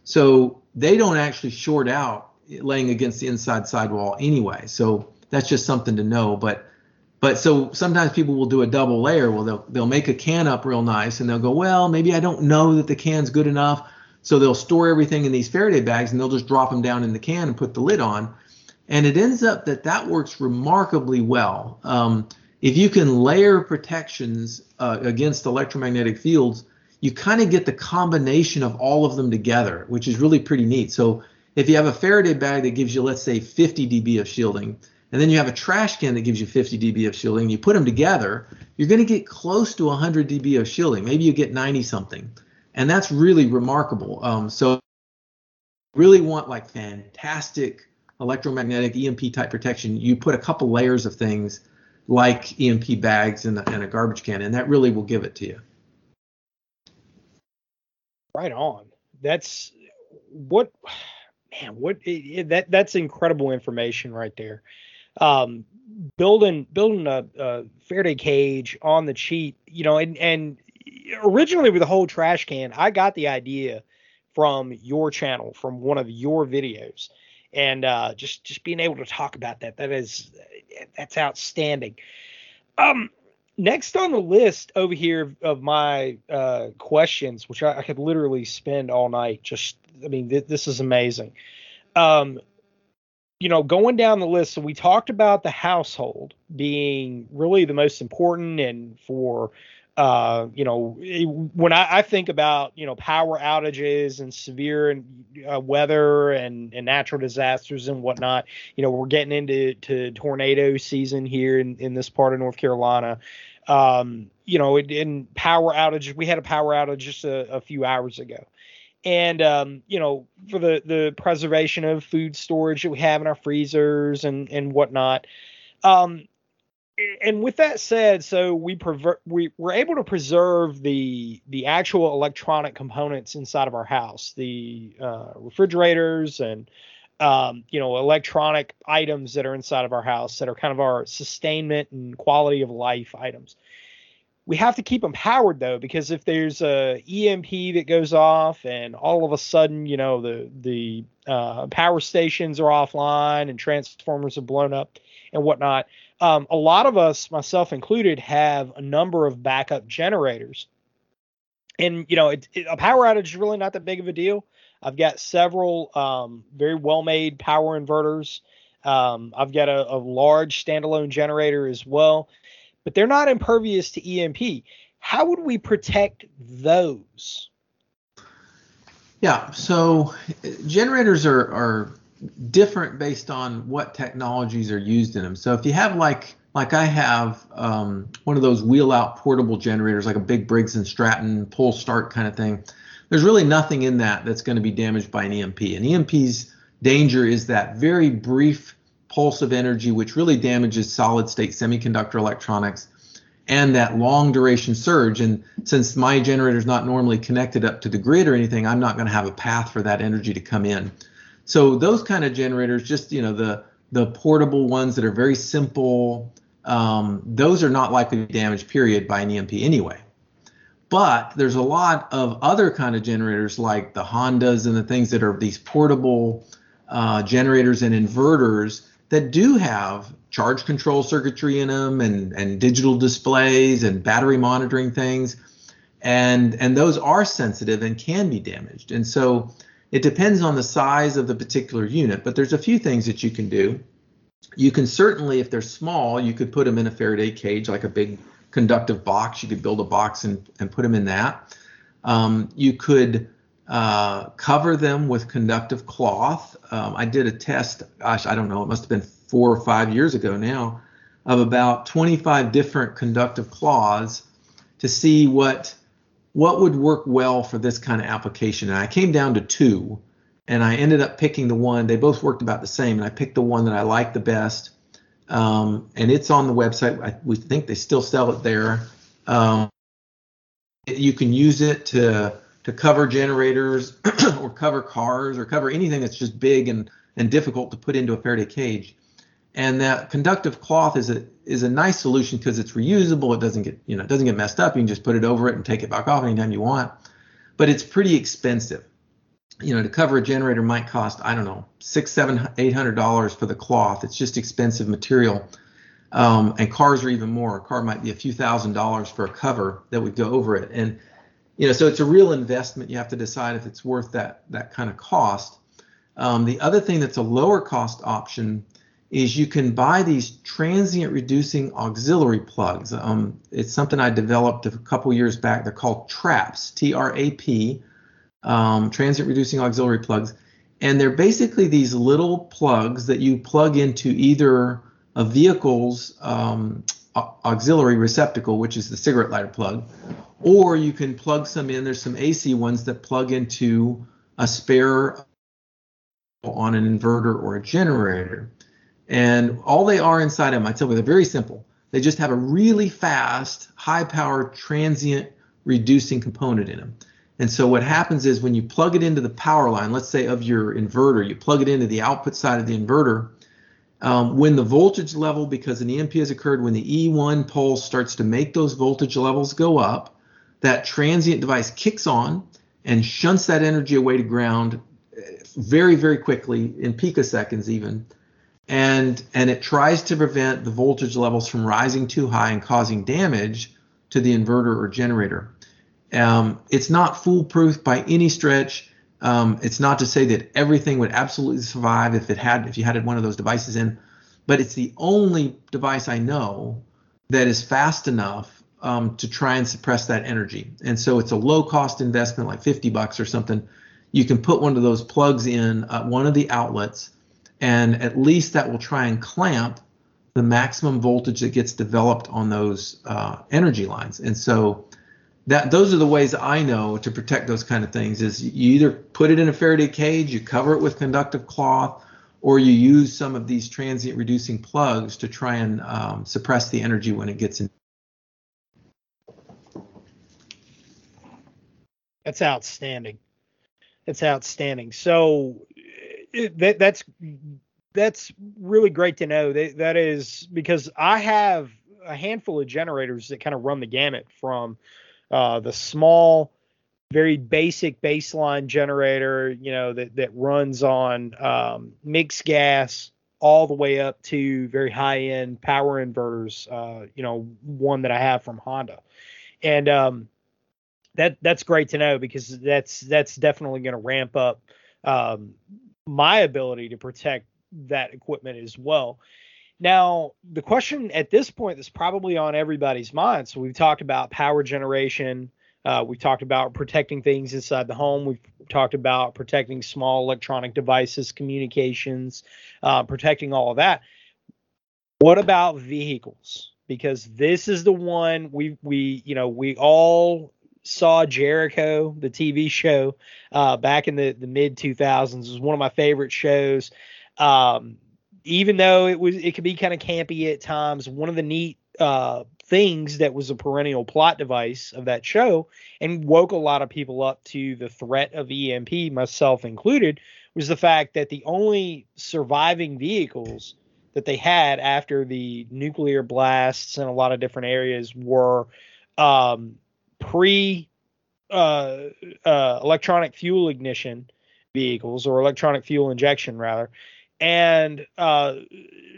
[SPEAKER 4] So they don't actually short out laying against the inside sidewall anyway. So that's just something to know. But but so sometimes people will do a double layer. Well, they'll they'll make a can up real nice, and they'll go, well, maybe I don't know that the can's good enough. So they'll store everything in these Faraday bags, and they'll just drop them down in the can and put the lid on. And it ends up that that works remarkably well. Um, if you can layer protections uh, against electromagnetic fields, you kind of get the combination of all of them together, which is really pretty neat. So if you have a Faraday bag that gives you, let's say, 50 dB of shielding, and then you have a trash can that gives you 50 dB of shielding, and you put them together, you're going to get close to 100 dB of shielding. Maybe you get 90 something, and that's really remarkable. Um, so really want like fantastic electromagnetic EMP type protection, you put a couple layers of things like EMP bags and a, garbage can, and that really will give it to you.
[SPEAKER 3] Right on. That's what, man. What that that's incredible information right there. Um, building building a, a Faraday cage on the cheap, you know, and and originally with the whole trash can, I got the idea from your channel, from one of your videos, and uh, just just being able to talk about that, that is that's outstanding. Um, next on the list over here of my uh, questions, which I, I, could literally spend all night. Just, I mean, th- this is amazing. Um, you know, going down the list, so we talked about the household being really the most important, and for uh, you know, when I, I, think about you know power outages and severe uh, weather and, and natural disasters and whatnot, you know, we're getting into to tornado season here in, in this part of North Carolina. Um, you know, in, in power outages, we had a power outage just a, a few hours ago, and um, you know, for the the preservation of food storage that we have in our freezers and and whatnot. Um, and with that said, so we we were able to preserve the the actual electronic components inside of our house, the uh, refrigerators and um, you know electronic items that are inside of our house that are kind of our sustainment and quality of life items. We have to keep them powered though, because if there's a EMP that goes off and all of a sudden, you know, the the uh, power stations are offline and transformers are blown up and whatnot um, a lot of us, myself included, have a number of backup generators. And, you know, it, it, a power outage is really not that big of a deal. I've got several um, very well made power inverters. Um, I've got a, a large standalone generator as well, but they're not impervious to EMP. How would we protect those?
[SPEAKER 4] Yeah, so generators are, are different based on what technologies are used in them. So if you have like like I have um, one of those wheel out portable generators, like a big Briggs and Stratton pull start kind of thing. There's really nothing in that that's going to be damaged by an EMP. An EMP's danger is that very brief pulse of energy, which really damages solid state semiconductor electronics, and that long duration surge. And since my generator is not normally connected up to the grid or anything, I'm not going to have a path for that energy to come in. So those kind of generators, just you know the the portable ones that are very simple, um, those are not likely to be damaged. Period by an EMP anyway. But there's a lot of other kind of generators like the Hondas and the things that are these portable uh, generators and inverters that do have charge control circuitry in them and, and digital displays and battery monitoring things. And, and those are sensitive and can be damaged. And so it depends on the size of the particular unit, but there's a few things that you can do. You can certainly, if they're small, you could put them in a Faraday cage, like a big conductive box. You could build a box and, and put them in that. Um, you could uh, cover them with conductive cloth. Um, I did a test, gosh, I don't know, it must have been four or five years ago now, of about 25 different conductive cloths to see what what would work well for this kind of application? And I came down to two, and I ended up picking the one. They both worked about the same, and I picked the one that I liked the best. Um, and it's on the website. I, we think they still sell it there. Um, you can use it to to cover generators or cover cars or cover anything that's just big and and difficult to put into a Faraday cage. And that conductive cloth is a is a nice solution because it's reusable. It doesn't get you know it doesn't get messed up. You can just put it over it and take it back off anytime you want. But it's pretty expensive. you know, to cover a generator might cost, I don't know, six, seven, eight hundred dollars for the cloth. It's just expensive material. Um, and cars are even more. A car might be a few thousand dollars for a cover that would go over it. And you know, so it's a real investment. You have to decide if it's worth that that kind of cost. Um, the other thing that's a lower cost option is you can buy these transient reducing auxiliary plugs. Um, it's something I developed a couple years back. They're called TRAPs, T-R-A-P, um, transient reducing auxiliary plugs, and they're basically these little plugs that you plug into either a vehicle's um, auxiliary receptacle, which is the cigarette lighter plug, or you can plug some in. There's some AC ones that plug into a spare on an inverter or a generator. And all they are inside them, I tell you, they're very simple. They just have a really fast, high power transient reducing component in them. And so what happens is when you plug it into the power line, let's say of your inverter, you plug it into the output side of the inverter. Um, when the voltage level, because an EMP has occurred, when the E1 pulse starts to make those voltage levels go up, that transient device kicks on and shunts that energy away to ground eh, very, very quickly in picoseconds even and and it tries to prevent the voltage levels from rising too high and causing damage to the inverter or generator. Um, it's not foolproof by any stretch. Um, it's not to say that everything would absolutely survive if it had if you had one of those devices in, but it's the only device I know that is fast enough um, to try and suppress that energy. And so it's a low cost investment, like 50 bucks or something. You can put one of those plugs in uh, one of the outlets and at least that will try and clamp the maximum voltage that gets developed on those uh, energy lines. And so that those are the ways I know to protect those kind of things is you either put it in a Faraday cage, you cover it with conductive cloth, or you use some of these transient reducing plugs to try and um, suppress the energy when it gets in.
[SPEAKER 3] That's outstanding. That's outstanding. So that that's that's really great to know. That that is because I have a handful of generators that kind of run the gamut from uh, the small, very basic baseline generator, you know, that that runs on um, mixed gas all the way up to very high end power inverters. Uh, you know, one that I have from Honda, and um, that that's great to know because that's that's definitely going to ramp up um, my ability to protect that equipment as well. Now, the question at this point that's probably on everybody's mind. So we've talked about power generation. Uh, we've talked about protecting things inside the home. We've talked about protecting small electronic devices, communications, uh, protecting all of that. What about vehicles? Because this is the one we we you know we all saw Jericho, the TV show, uh, back in the, the mid 2000s. It was one of my favorite shows. Um, even though it was, it could be kind of campy at times. One of the neat uh, things that was a perennial plot device of that show and woke a lot of people up to the threat of EMP, myself included, was the fact that the only surviving vehicles that they had after the nuclear blasts in a lot of different areas were um, pre uh, uh, electronic fuel ignition vehicles or electronic fuel injection rather. And uh,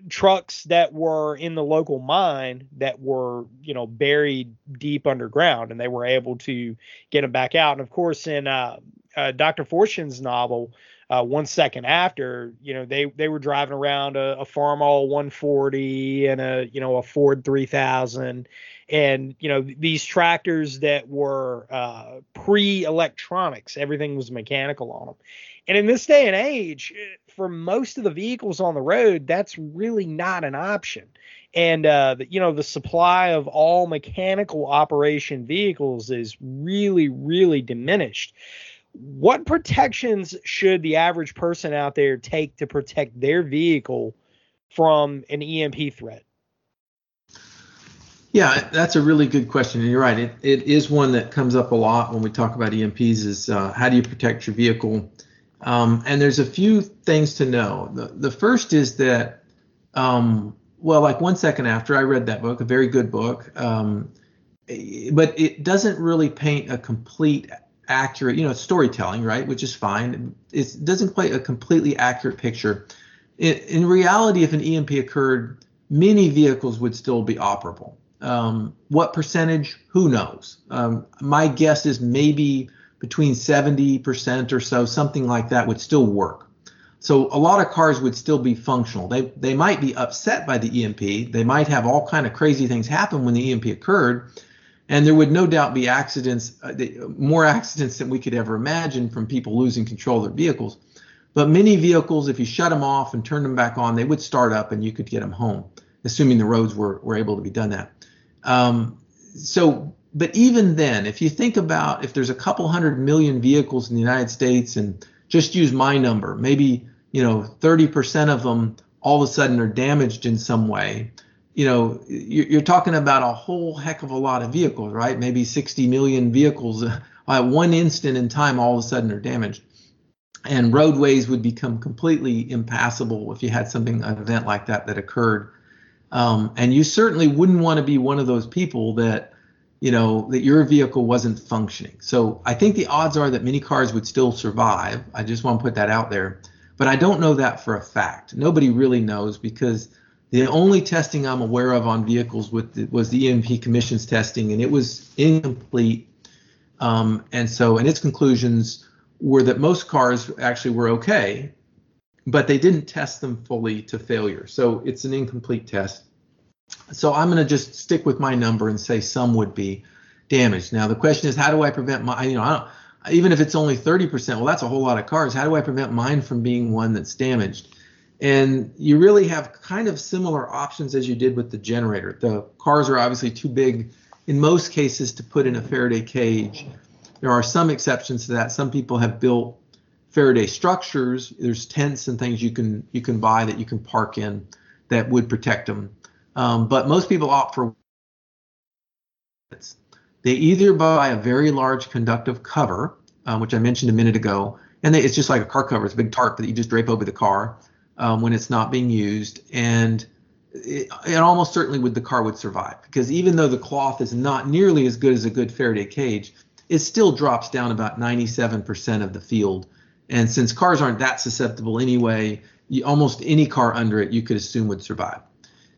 [SPEAKER 3] trucks that were in the local mine that were you know buried deep underground and they were able to get them back out. And of course in uh, uh, dr Forstchen's novel uh, one second after, you know, they they were driving around a, a Farmall 140 and a you know a Ford 3000, and you know these tractors that were uh, pre-electronics, everything was mechanical on them. And in this day and age, for most of the vehicles on the road, that's really not an option. And uh, the, you know the supply of all mechanical operation vehicles is really really diminished what protections should the average person out there take to protect their vehicle from an EMP threat?
[SPEAKER 4] Yeah, that's a really good question, and you're right. It, it is one that comes up a lot when we talk about EMPs. Is uh, how do you protect your vehicle? Um, and there's a few things to know. The, the first is that, um, well, like one second after I read that book, a very good book, um, but it doesn't really paint a complete accurate, you know, storytelling, right? Which is fine. It doesn't quite a completely accurate picture. In, in reality, if an EMP occurred, many vehicles would still be operable. Um, what percentage? Who knows? Um, my guess is maybe between 70% or so, something like that, would still work. So a lot of cars would still be functional. They they might be upset by the EMP. They might have all kind of crazy things happen when the EMP occurred, and there would no doubt be accidents, uh, more accidents than we could ever imagine from people losing control of their vehicles. But many vehicles, if you shut them off and turn them back on, they would start up and you could get them home, assuming the roads were were able to be done that. Um, so, but even then, if you think about if there's a couple hundred million vehicles in the United States and just use my number. Maybe, you know, 30% of them all of a sudden are damaged in some way. You know, you're talking about a whole heck of a lot of vehicles, right? Maybe 60 million vehicles at one instant in time all of a sudden are damaged. And roadways would become completely impassable if you had something, an event like that that occurred. Um, and you certainly wouldn't want to be one of those people that you know, that your vehicle wasn't functioning. So I think the odds are that many cars would still survive. I just want to put that out there. But I don't know that for a fact. Nobody really knows because the only testing I'm aware of on vehicles the, was the EMP Commission's testing, and it was incomplete. Um, and so, and its conclusions were that most cars actually were okay, but they didn't test them fully to failure. So it's an incomplete test. So I'm going to just stick with my number and say some would be damaged. Now the question is, how do I prevent my, you know, I even if it's only 30%, well, that's a whole lot of cars. How do I prevent mine from being one that's damaged? And you really have kind of similar options as you did with the generator. The cars are obviously too big in most cases to put in a Faraday cage. There are some exceptions to that. Some people have built Faraday structures. There's tents and things you can you can buy that you can park in that would protect them. Um, but most people opt for they either buy a very large conductive cover, uh, which I mentioned a minute ago, and they, it's just like a car cover. It's a big tarp that you just drape over the car um, when it's not being used, and it, it, almost certainly would the car would survive because even though the cloth is not nearly as good as a good Faraday cage, it still drops down about 97% of the field. And since cars aren't that susceptible anyway, you, almost any car under it you could assume would survive.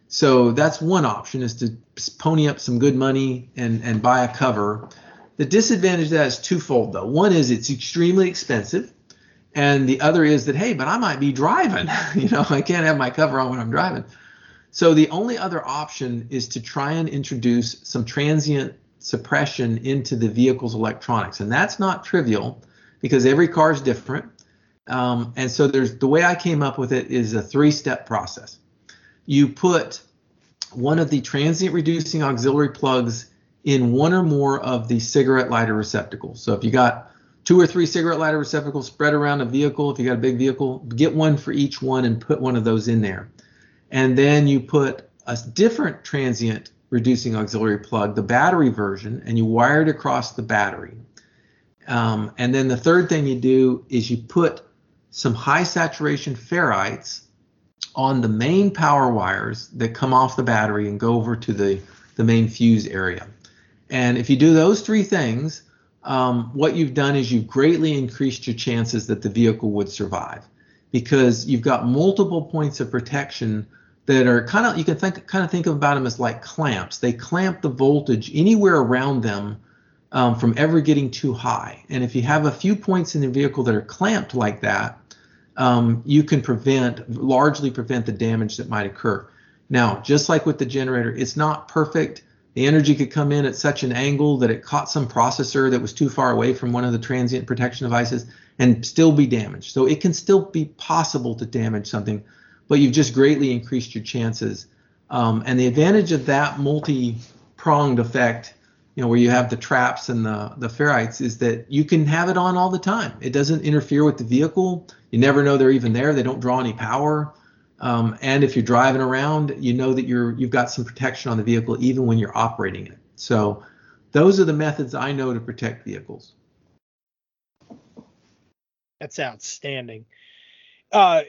[SPEAKER 4] So that's one option is to pony up some good money and, and buy a cover. The disadvantage of that is twofold though. One is it's extremely expensive. And the other is that, hey, but I might be driving. you know, I can't have my cover on when I'm driving. So the only other option is to try and introduce some transient suppression into the vehicle's electronics. And that's not trivial because every car is different. Um, and so there's the way I came up with it is a three step process you put one of the transient reducing auxiliary plugs in one or more of the cigarette lighter receptacles. So if you got two or three cigarette lighter receptacles spread around a vehicle, if you got a big vehicle, get one for each one and put one of those in there. And then you put a different transient reducing auxiliary plug, the battery version, and you wire it across the battery. Um, and then the third thing you do is you put some high saturation ferrites on the main power wires that come off the battery and go over to the, the main fuse area. And if you do those three things, um, what you've done is you've greatly increased your chances that the vehicle would survive because you've got multiple points of protection that are kind of you can think kind of think about them as like clamps. They clamp the voltage anywhere around them um, from ever getting too high. And if you have a few points in the vehicle that are clamped like that, um, you can prevent, largely prevent the damage that might occur. Now, just like with the generator, it's not perfect. The energy could come in at such an angle that it caught some processor that was too far away from one of the transient protection devices and still be damaged. So it can still be possible to damage something, but you've just greatly increased your chances. Um, and the advantage of that multi-pronged effect you know, where you have the traps and the the ferrites, is that you can have it on all the time. It doesn't interfere with the vehicle. You never know they're even there. They don't draw any power. Um, and if you're driving around, you know that you're you've got some protection on the vehicle even when you're operating it. So those are the methods I know to protect vehicles.
[SPEAKER 3] That's outstanding. Uh,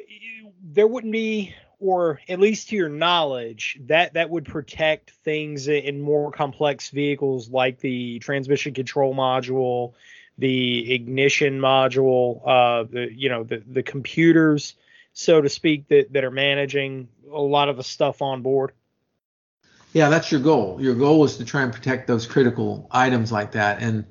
[SPEAKER 3] there wouldn't be or at least to your knowledge, that that would protect things in more complex vehicles like the transmission control module, the ignition module, uh, the you know the the computers, so to speak, that that are managing a lot of the stuff on board.
[SPEAKER 4] Yeah, that's your goal. Your goal is to try and protect those critical items like that. And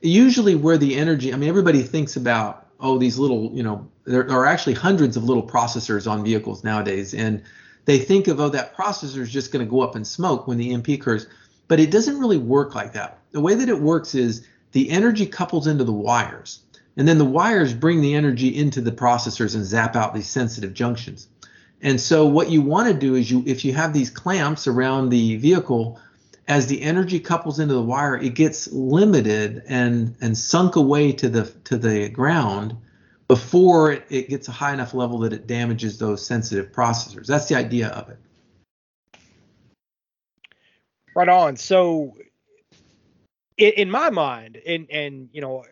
[SPEAKER 4] usually, where the energy, I mean, everybody thinks about, oh, these little, you know, there are actually hundreds of little processors on vehicles nowadays. And they think of, oh, that processor is just going to go up in smoke when the EMP occurs. But it doesn't really work like that. The way that it works is the energy couples into the wires. And then the wires bring the energy into the processors and zap out these sensitive junctions. And so what you want to do is you if you have these clamps around the vehicle, as the energy couples into the wire, it gets limited and and sunk away to the to the ground before it, gets a high enough level that it damages those sensitive processors. That's the idea of it.
[SPEAKER 3] Right on. So in, in my mind, and and you know,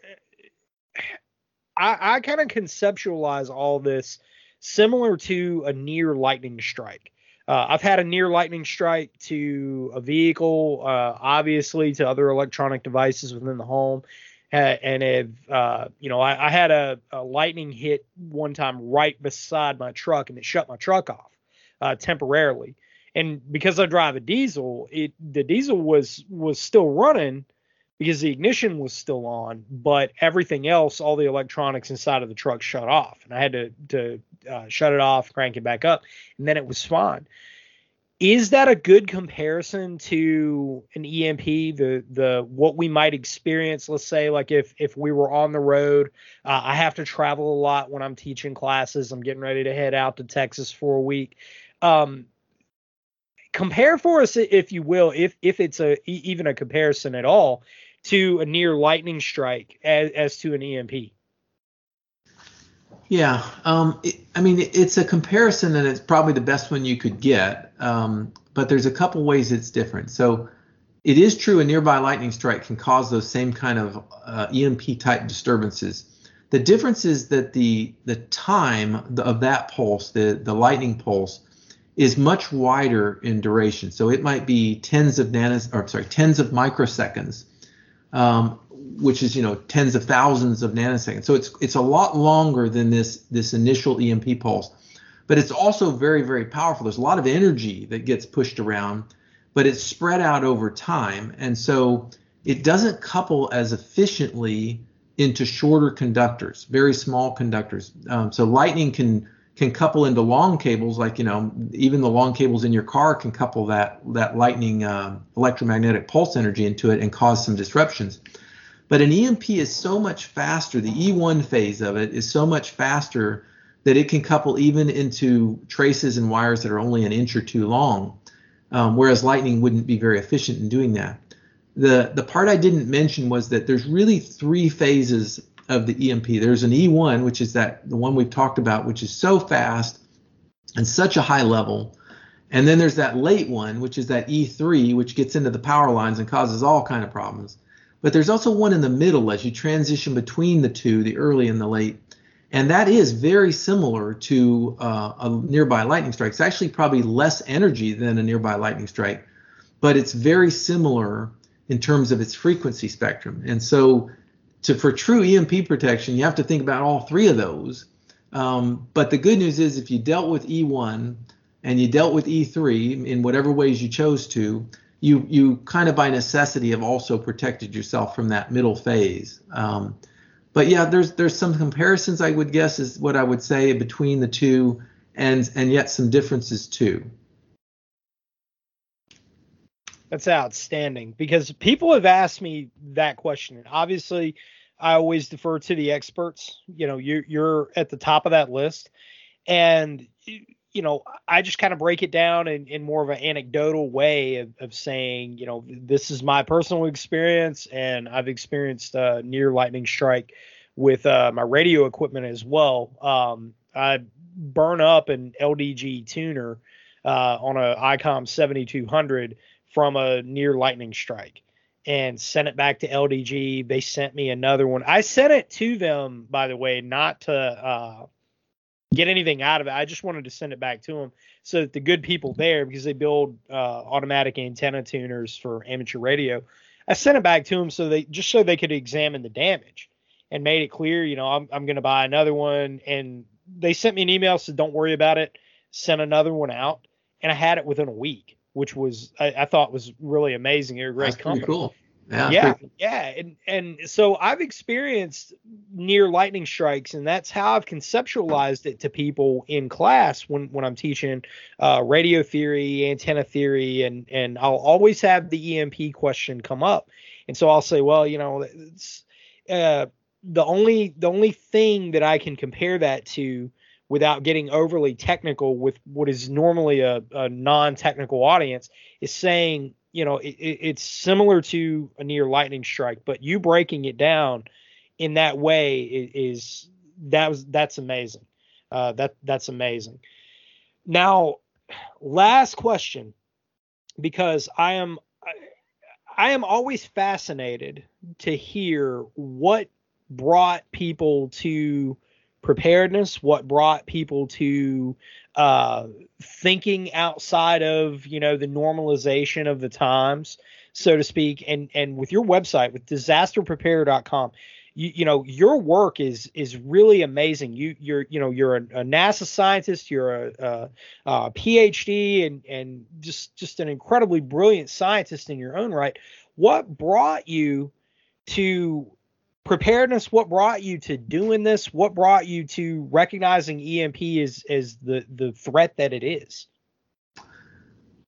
[SPEAKER 3] I, I kind of conceptualize all this similar to a near lightning strike. Uh, I've had a near lightning strike to a vehicle, uh, obviously to other electronic devices within the home, and have uh, you know I, I had a, a, lightning hit one time right beside my truck, and it shut my truck off uh, temporarily. And because I drive a diesel, it the diesel was was still running, because the ignition was still on, but everything else, all the electronics inside of the truck shut off, and I had to to uh, shut it off, crank it back up, and then it was fine. Is that a good comparison to an EMP? The the what we might experience, let's say, like if if we were on the road, uh, I have to travel a lot when I'm teaching classes. I'm getting ready to head out to Texas for a week. Um, compare for us, if you will, if if it's a even a comparison at all to a near lightning strike as, as to an EMP.
[SPEAKER 4] Yeah, um, it, I mean it's a comparison, and it's probably the best one you could get. Um, but there's a couple ways it's different. So it is true a nearby lightning strike can cause those same kind of uh, EMP type disturbances. The difference is that the the time of that pulse, the the lightning pulse, is much wider in duration. So it might be tens of nanos, or sorry, tens of microseconds um, which is you know tens of thousands of nanoseconds. So it's it's a lot longer than this this initial EMP pulse, but it's also very very powerful. There's a lot of energy that gets pushed around, but it's spread out over time, and so it doesn't couple as efficiently into shorter conductors, very small conductors. Um, so lightning can can couple into long cables, like you know even the long cables in your car can couple that that lightning uh, electromagnetic pulse energy into it and cause some disruptions. But an EMP is so much faster. The E1 phase of it is so much faster that it can couple even into traces and wires that are only an inch or two long, um, whereas lightning wouldn't be very efficient in doing that. The the part I didn't mention was that there's really three phases of the EMP. There's an E1, which is that the one we've talked about, which is so fast and such a high level. And then there's that late one, which is that E3, which gets into the power lines and causes all kind of problems. But there's also one in the middle as you transition between the two, the early and the late. And that is very similar to uh, a nearby lightning strike. It's actually probably less energy than a nearby lightning strike, but it's very similar in terms of its frequency spectrum. And so, to, for true EMP protection, you have to think about all three of those. Um, but the good news is, if you dealt with E1 and you dealt with E3 in whatever ways you chose to, you you kind of by necessity have also protected yourself from that middle phase. Um, but yeah, there's there's some comparisons I would guess is what I would say between the two, and and yet some differences too.
[SPEAKER 3] That's outstanding because people have asked me that question, and obviously, I always defer to the experts. You know, you're you're at the top of that list, and you know, I just kind of break it down in, in more of an anecdotal way of, of saying, you know, this is my personal experience, and I've experienced a near lightning strike with uh, my radio equipment as well. Um, I burn up an LDG tuner uh, on a ICOM 7200 from a near lightning strike and sent it back to LDG. They sent me another one. I sent it to them, by the way, not to uh, get anything out of it. I just wanted to send it back to them so that the good people there, because they build uh, automatic antenna tuners for amateur radio, I sent it back to them so they just so they could examine the damage. and made it clear, you know, I'm I'm going to buy another one. And they sent me an email said, "Don't worry about it." Sent another one out, and I had it within a week, which was I, I thought was really amazing. They're a great
[SPEAKER 4] That's pretty
[SPEAKER 3] company.
[SPEAKER 4] cool. Yeah.
[SPEAKER 3] Yeah,
[SPEAKER 4] pretty-
[SPEAKER 3] yeah, and and so I've experienced near lightning strikes, and that's how I've conceptualized it to people in class when when I'm teaching uh, radio theory, antenna theory, and and I'll always have the EMP question come up, and so I'll say, well, you know, it's uh, the only the only thing that I can compare that to without getting overly technical with what is normally a, a non-technical audience is saying you know it, it- it's similar to a near lightning strike but you breaking it down in that way is, that was that's amazing. Uh, that that's amazing. Now last question because i am I am always fascinated to hear what brought people to preparedness what brought people to uh, thinking outside of you know the normalization of the times so to speak. And and with your website with disasterprepare.com you, you know your work is is really amazing. You you're you know you're a, a nasa scientist you're a, a, a phd and and just just an incredibly brilliant scientist in your own right. What brought you to preparedness what brought you to doing this what brought you to recognizing emp as as the the threat that it is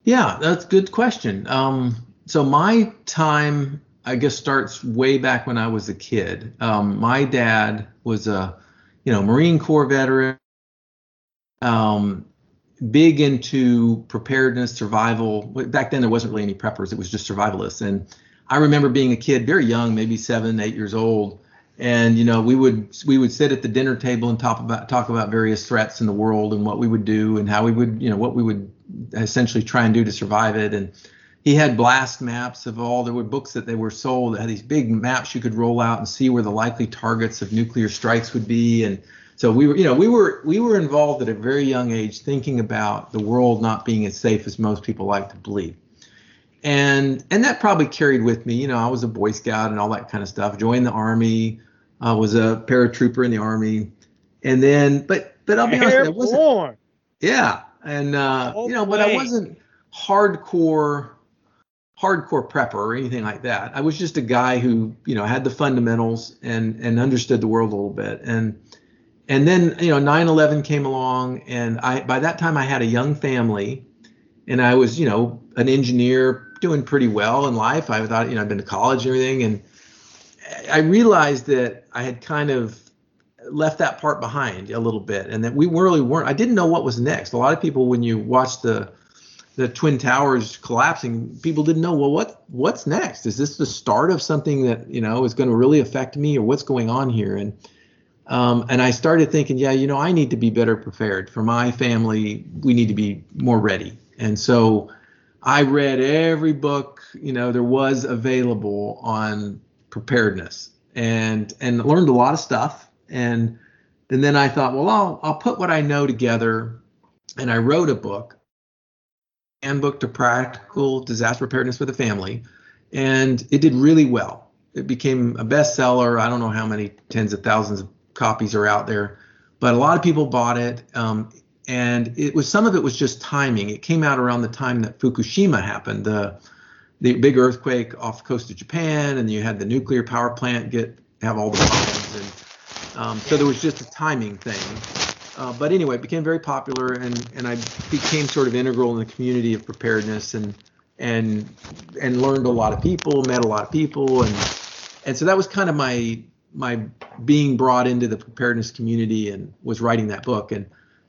[SPEAKER 4] Yeah, that's a good question. Um, so my time, I guess, starts way back when I was a kid. Um, my dad was a, you know, Marine Corps veteran, um, big into preparedness, survival. Back then, there wasn't really any preppers; it was just survivalists. And I remember being a kid, very young, maybe seven, eight years old, and you know, we would we would sit at the dinner table and talk about talk about various threats in the world and what we would do and how we would, you know, what we would essentially try and do to survive it. And he had blast maps of all there were books that they were sold that had these big maps you could roll out and see where the likely targets of nuclear strikes would be and so we were you know we were we were involved at a very young age thinking about the world not being as safe as most people like to believe and and that probably carried with me you know i was a boy scout and all that kind of stuff. Joined the army. I was a paratrooper in the army. And then but but i'll be honest I wasn't yeah, and uh,
[SPEAKER 3] All
[SPEAKER 4] you know, but I wasn't hardcore, hardcore prepper or anything like that. I was just a guy who you know had the fundamentals and and understood the world a little bit. And and then you know 9/11 came along, and I by that time I had a young family, and I was you know an engineer doing pretty well in life. I thought you know I'd been to college and everything, and I realized that I had kind of left that part behind a little bit and that we really weren't i didn't know what was next. A lot of people when you watch the the twin towers collapsing people didn't know well what what's next? Is this the start of something that you know is going to really affect me or what's going on here? And um, and i started thinking yeah you know i need to be better prepared for my family. We need to be more ready. And so i read every book you know there was available on preparedness and and learned a lot of stuff and and then I thought, well, I'll I'll put what I know together, and I wrote a book, handbook to practical disaster preparedness for the family, and it did really well. It became a bestseller. I don't know how many tens of thousands of copies are out there, but a lot of people bought it. Um, and it was some of it was just timing. It came out around the time that Fukushima happened, the the big earthquake off the coast of Japan, and you had the nuclear power plant get have all the problems, and um, so there was just a timing thing. Uh, but anyway, it became very popular, and, and I became sort of integral in the community of preparedness, and and and learned a lot of people, met a lot of people, and and so that was kind of my my being brought into the preparedness community, and was writing that book, and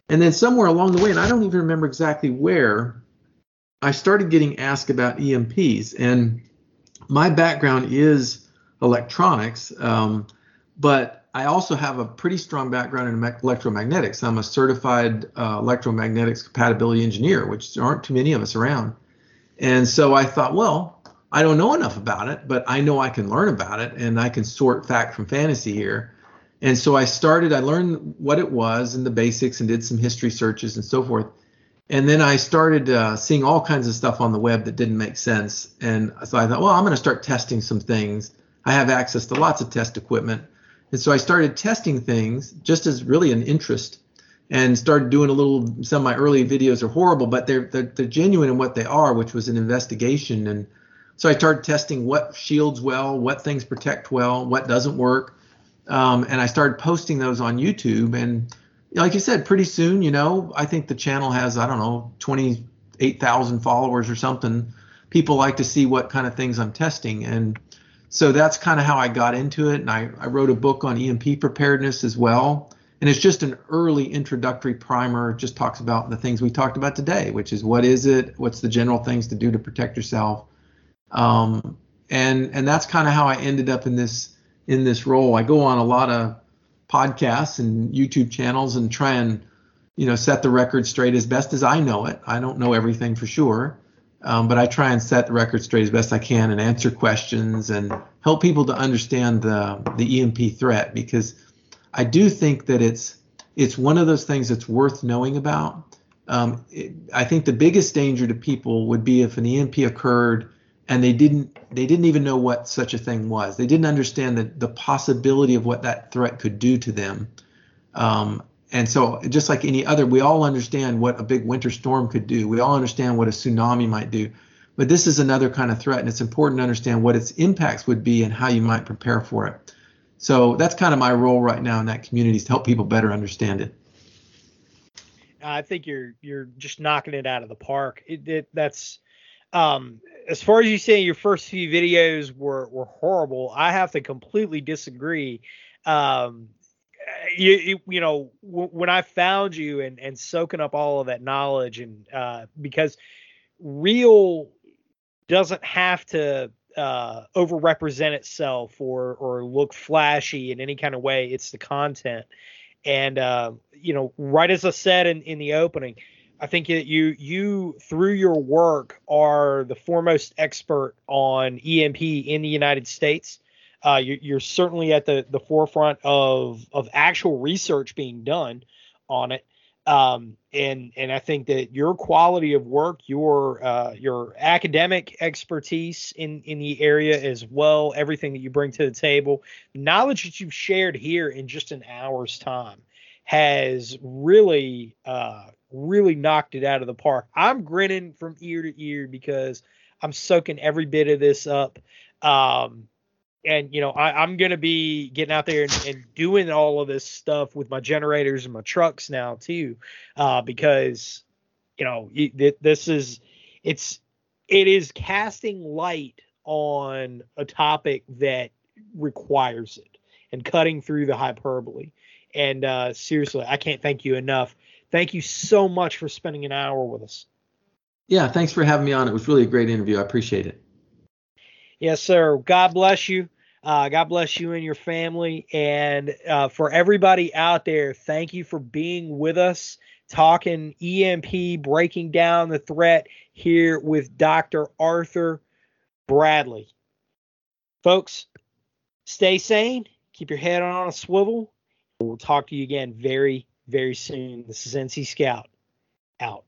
[SPEAKER 4] and then somewhere along the way, and I don't even remember exactly where, I started getting asked about EMPs, and my background is electronics, um, but I also have a pretty strong background in electromagnetics. I'm a certified uh, electromagnetics compatibility engineer, which aren't too many of us around. And so I thought, well, I don't know enough about it, but I know I can learn about it and I can sort fact from fantasy here. And so I started, I learned what it was and the basics and did some history searches and so forth. And then I started uh, seeing all kinds of stuff on the web that didn't make sense. And so I thought, well, I'm going to start testing some things. I have access to lots of test equipment And so I started testing things just as really an interest and started doing a little some of my early videos are horrible but they're, they're they're genuine in what they are which was an investigation and so i started testing what shields well what things protect well what doesn't work um, and i started posting those on youtube and like you said pretty soon you know i think the channel has i don't know 28000 followers or something. People like to see what kind of things i'm testing and so that's kind of how i got into it and I, I wrote a book on emp preparedness as well. And it's just an early introductory primer just talks about the things we talked about today which is what is it what's the general things to do to protect yourself. Um, and and that's kind of how i ended up in this in this role i go on a lot of podcasts and youtube channels and try and you know set the record straight as best as i know it i don't know everything for sure um, but i try and set the record straight as best i can and answer questions and help people to understand the the emp threat because I do think that it's it's one of those things that's worth knowing about. Um, it, I think the biggest danger to people would be if an EMP occurred and they didn't they didn't even know what such a thing was. They didn't understand the, the possibility of what that threat could do to them. Um, and so just like any other, we all understand what a big winter storm could do. We all understand what a tsunami might do. But this is another kind of threat, and it's important to understand what its impacts would be and how you might prepare for it. So that's kind of my role right now in that community is to help people better understand it.
[SPEAKER 3] I think you're you're just knocking it out of the park. It, it that's um, as far as you say your first few videos were were horrible. I have to completely disagree. Um, you, you, you know w- when I found you and and soaking up all of that knowledge and uh, because real doesn't have to uh, overrepresent itself or or look flashy in any kind of way. It's the content, and uh, you know, right as I said in in the opening, I think that you you through your work are the foremost expert on EMP in the United States. Uh, you, you're certainly at the the forefront of of actual research being done on it. Um, and and I think that your quality of work, your uh, your academic expertise in in the area as well, everything that you bring to the table, knowledge that you've shared here in just an hour's time, has really uh, really knocked it out of the park. I'm grinning from ear to ear because I'm soaking every bit of this up. Um, and you know I, am gonna be getting out there and, and, doing all of this stuff with my generators and my trucks now too, uh, because you know this is it's it is casting light on a topic that requires it and cutting through the hyperbole. And uh, seriously, I can't thank you enough. Thank you so much for spending an hour with us.
[SPEAKER 4] Yeah, thanks for having me on. It was really a great interview. I appreciate it.
[SPEAKER 3] Yes, sir. God bless you. Uh, God bless you and your family. And uh, for everybody out there, thank you for being with us, talking EMP, breaking down the threat here with Dr. Arthur Bradley. Folks, stay sane, keep your head on a swivel. We'll talk to you again very, very soon. This is NC Scout out.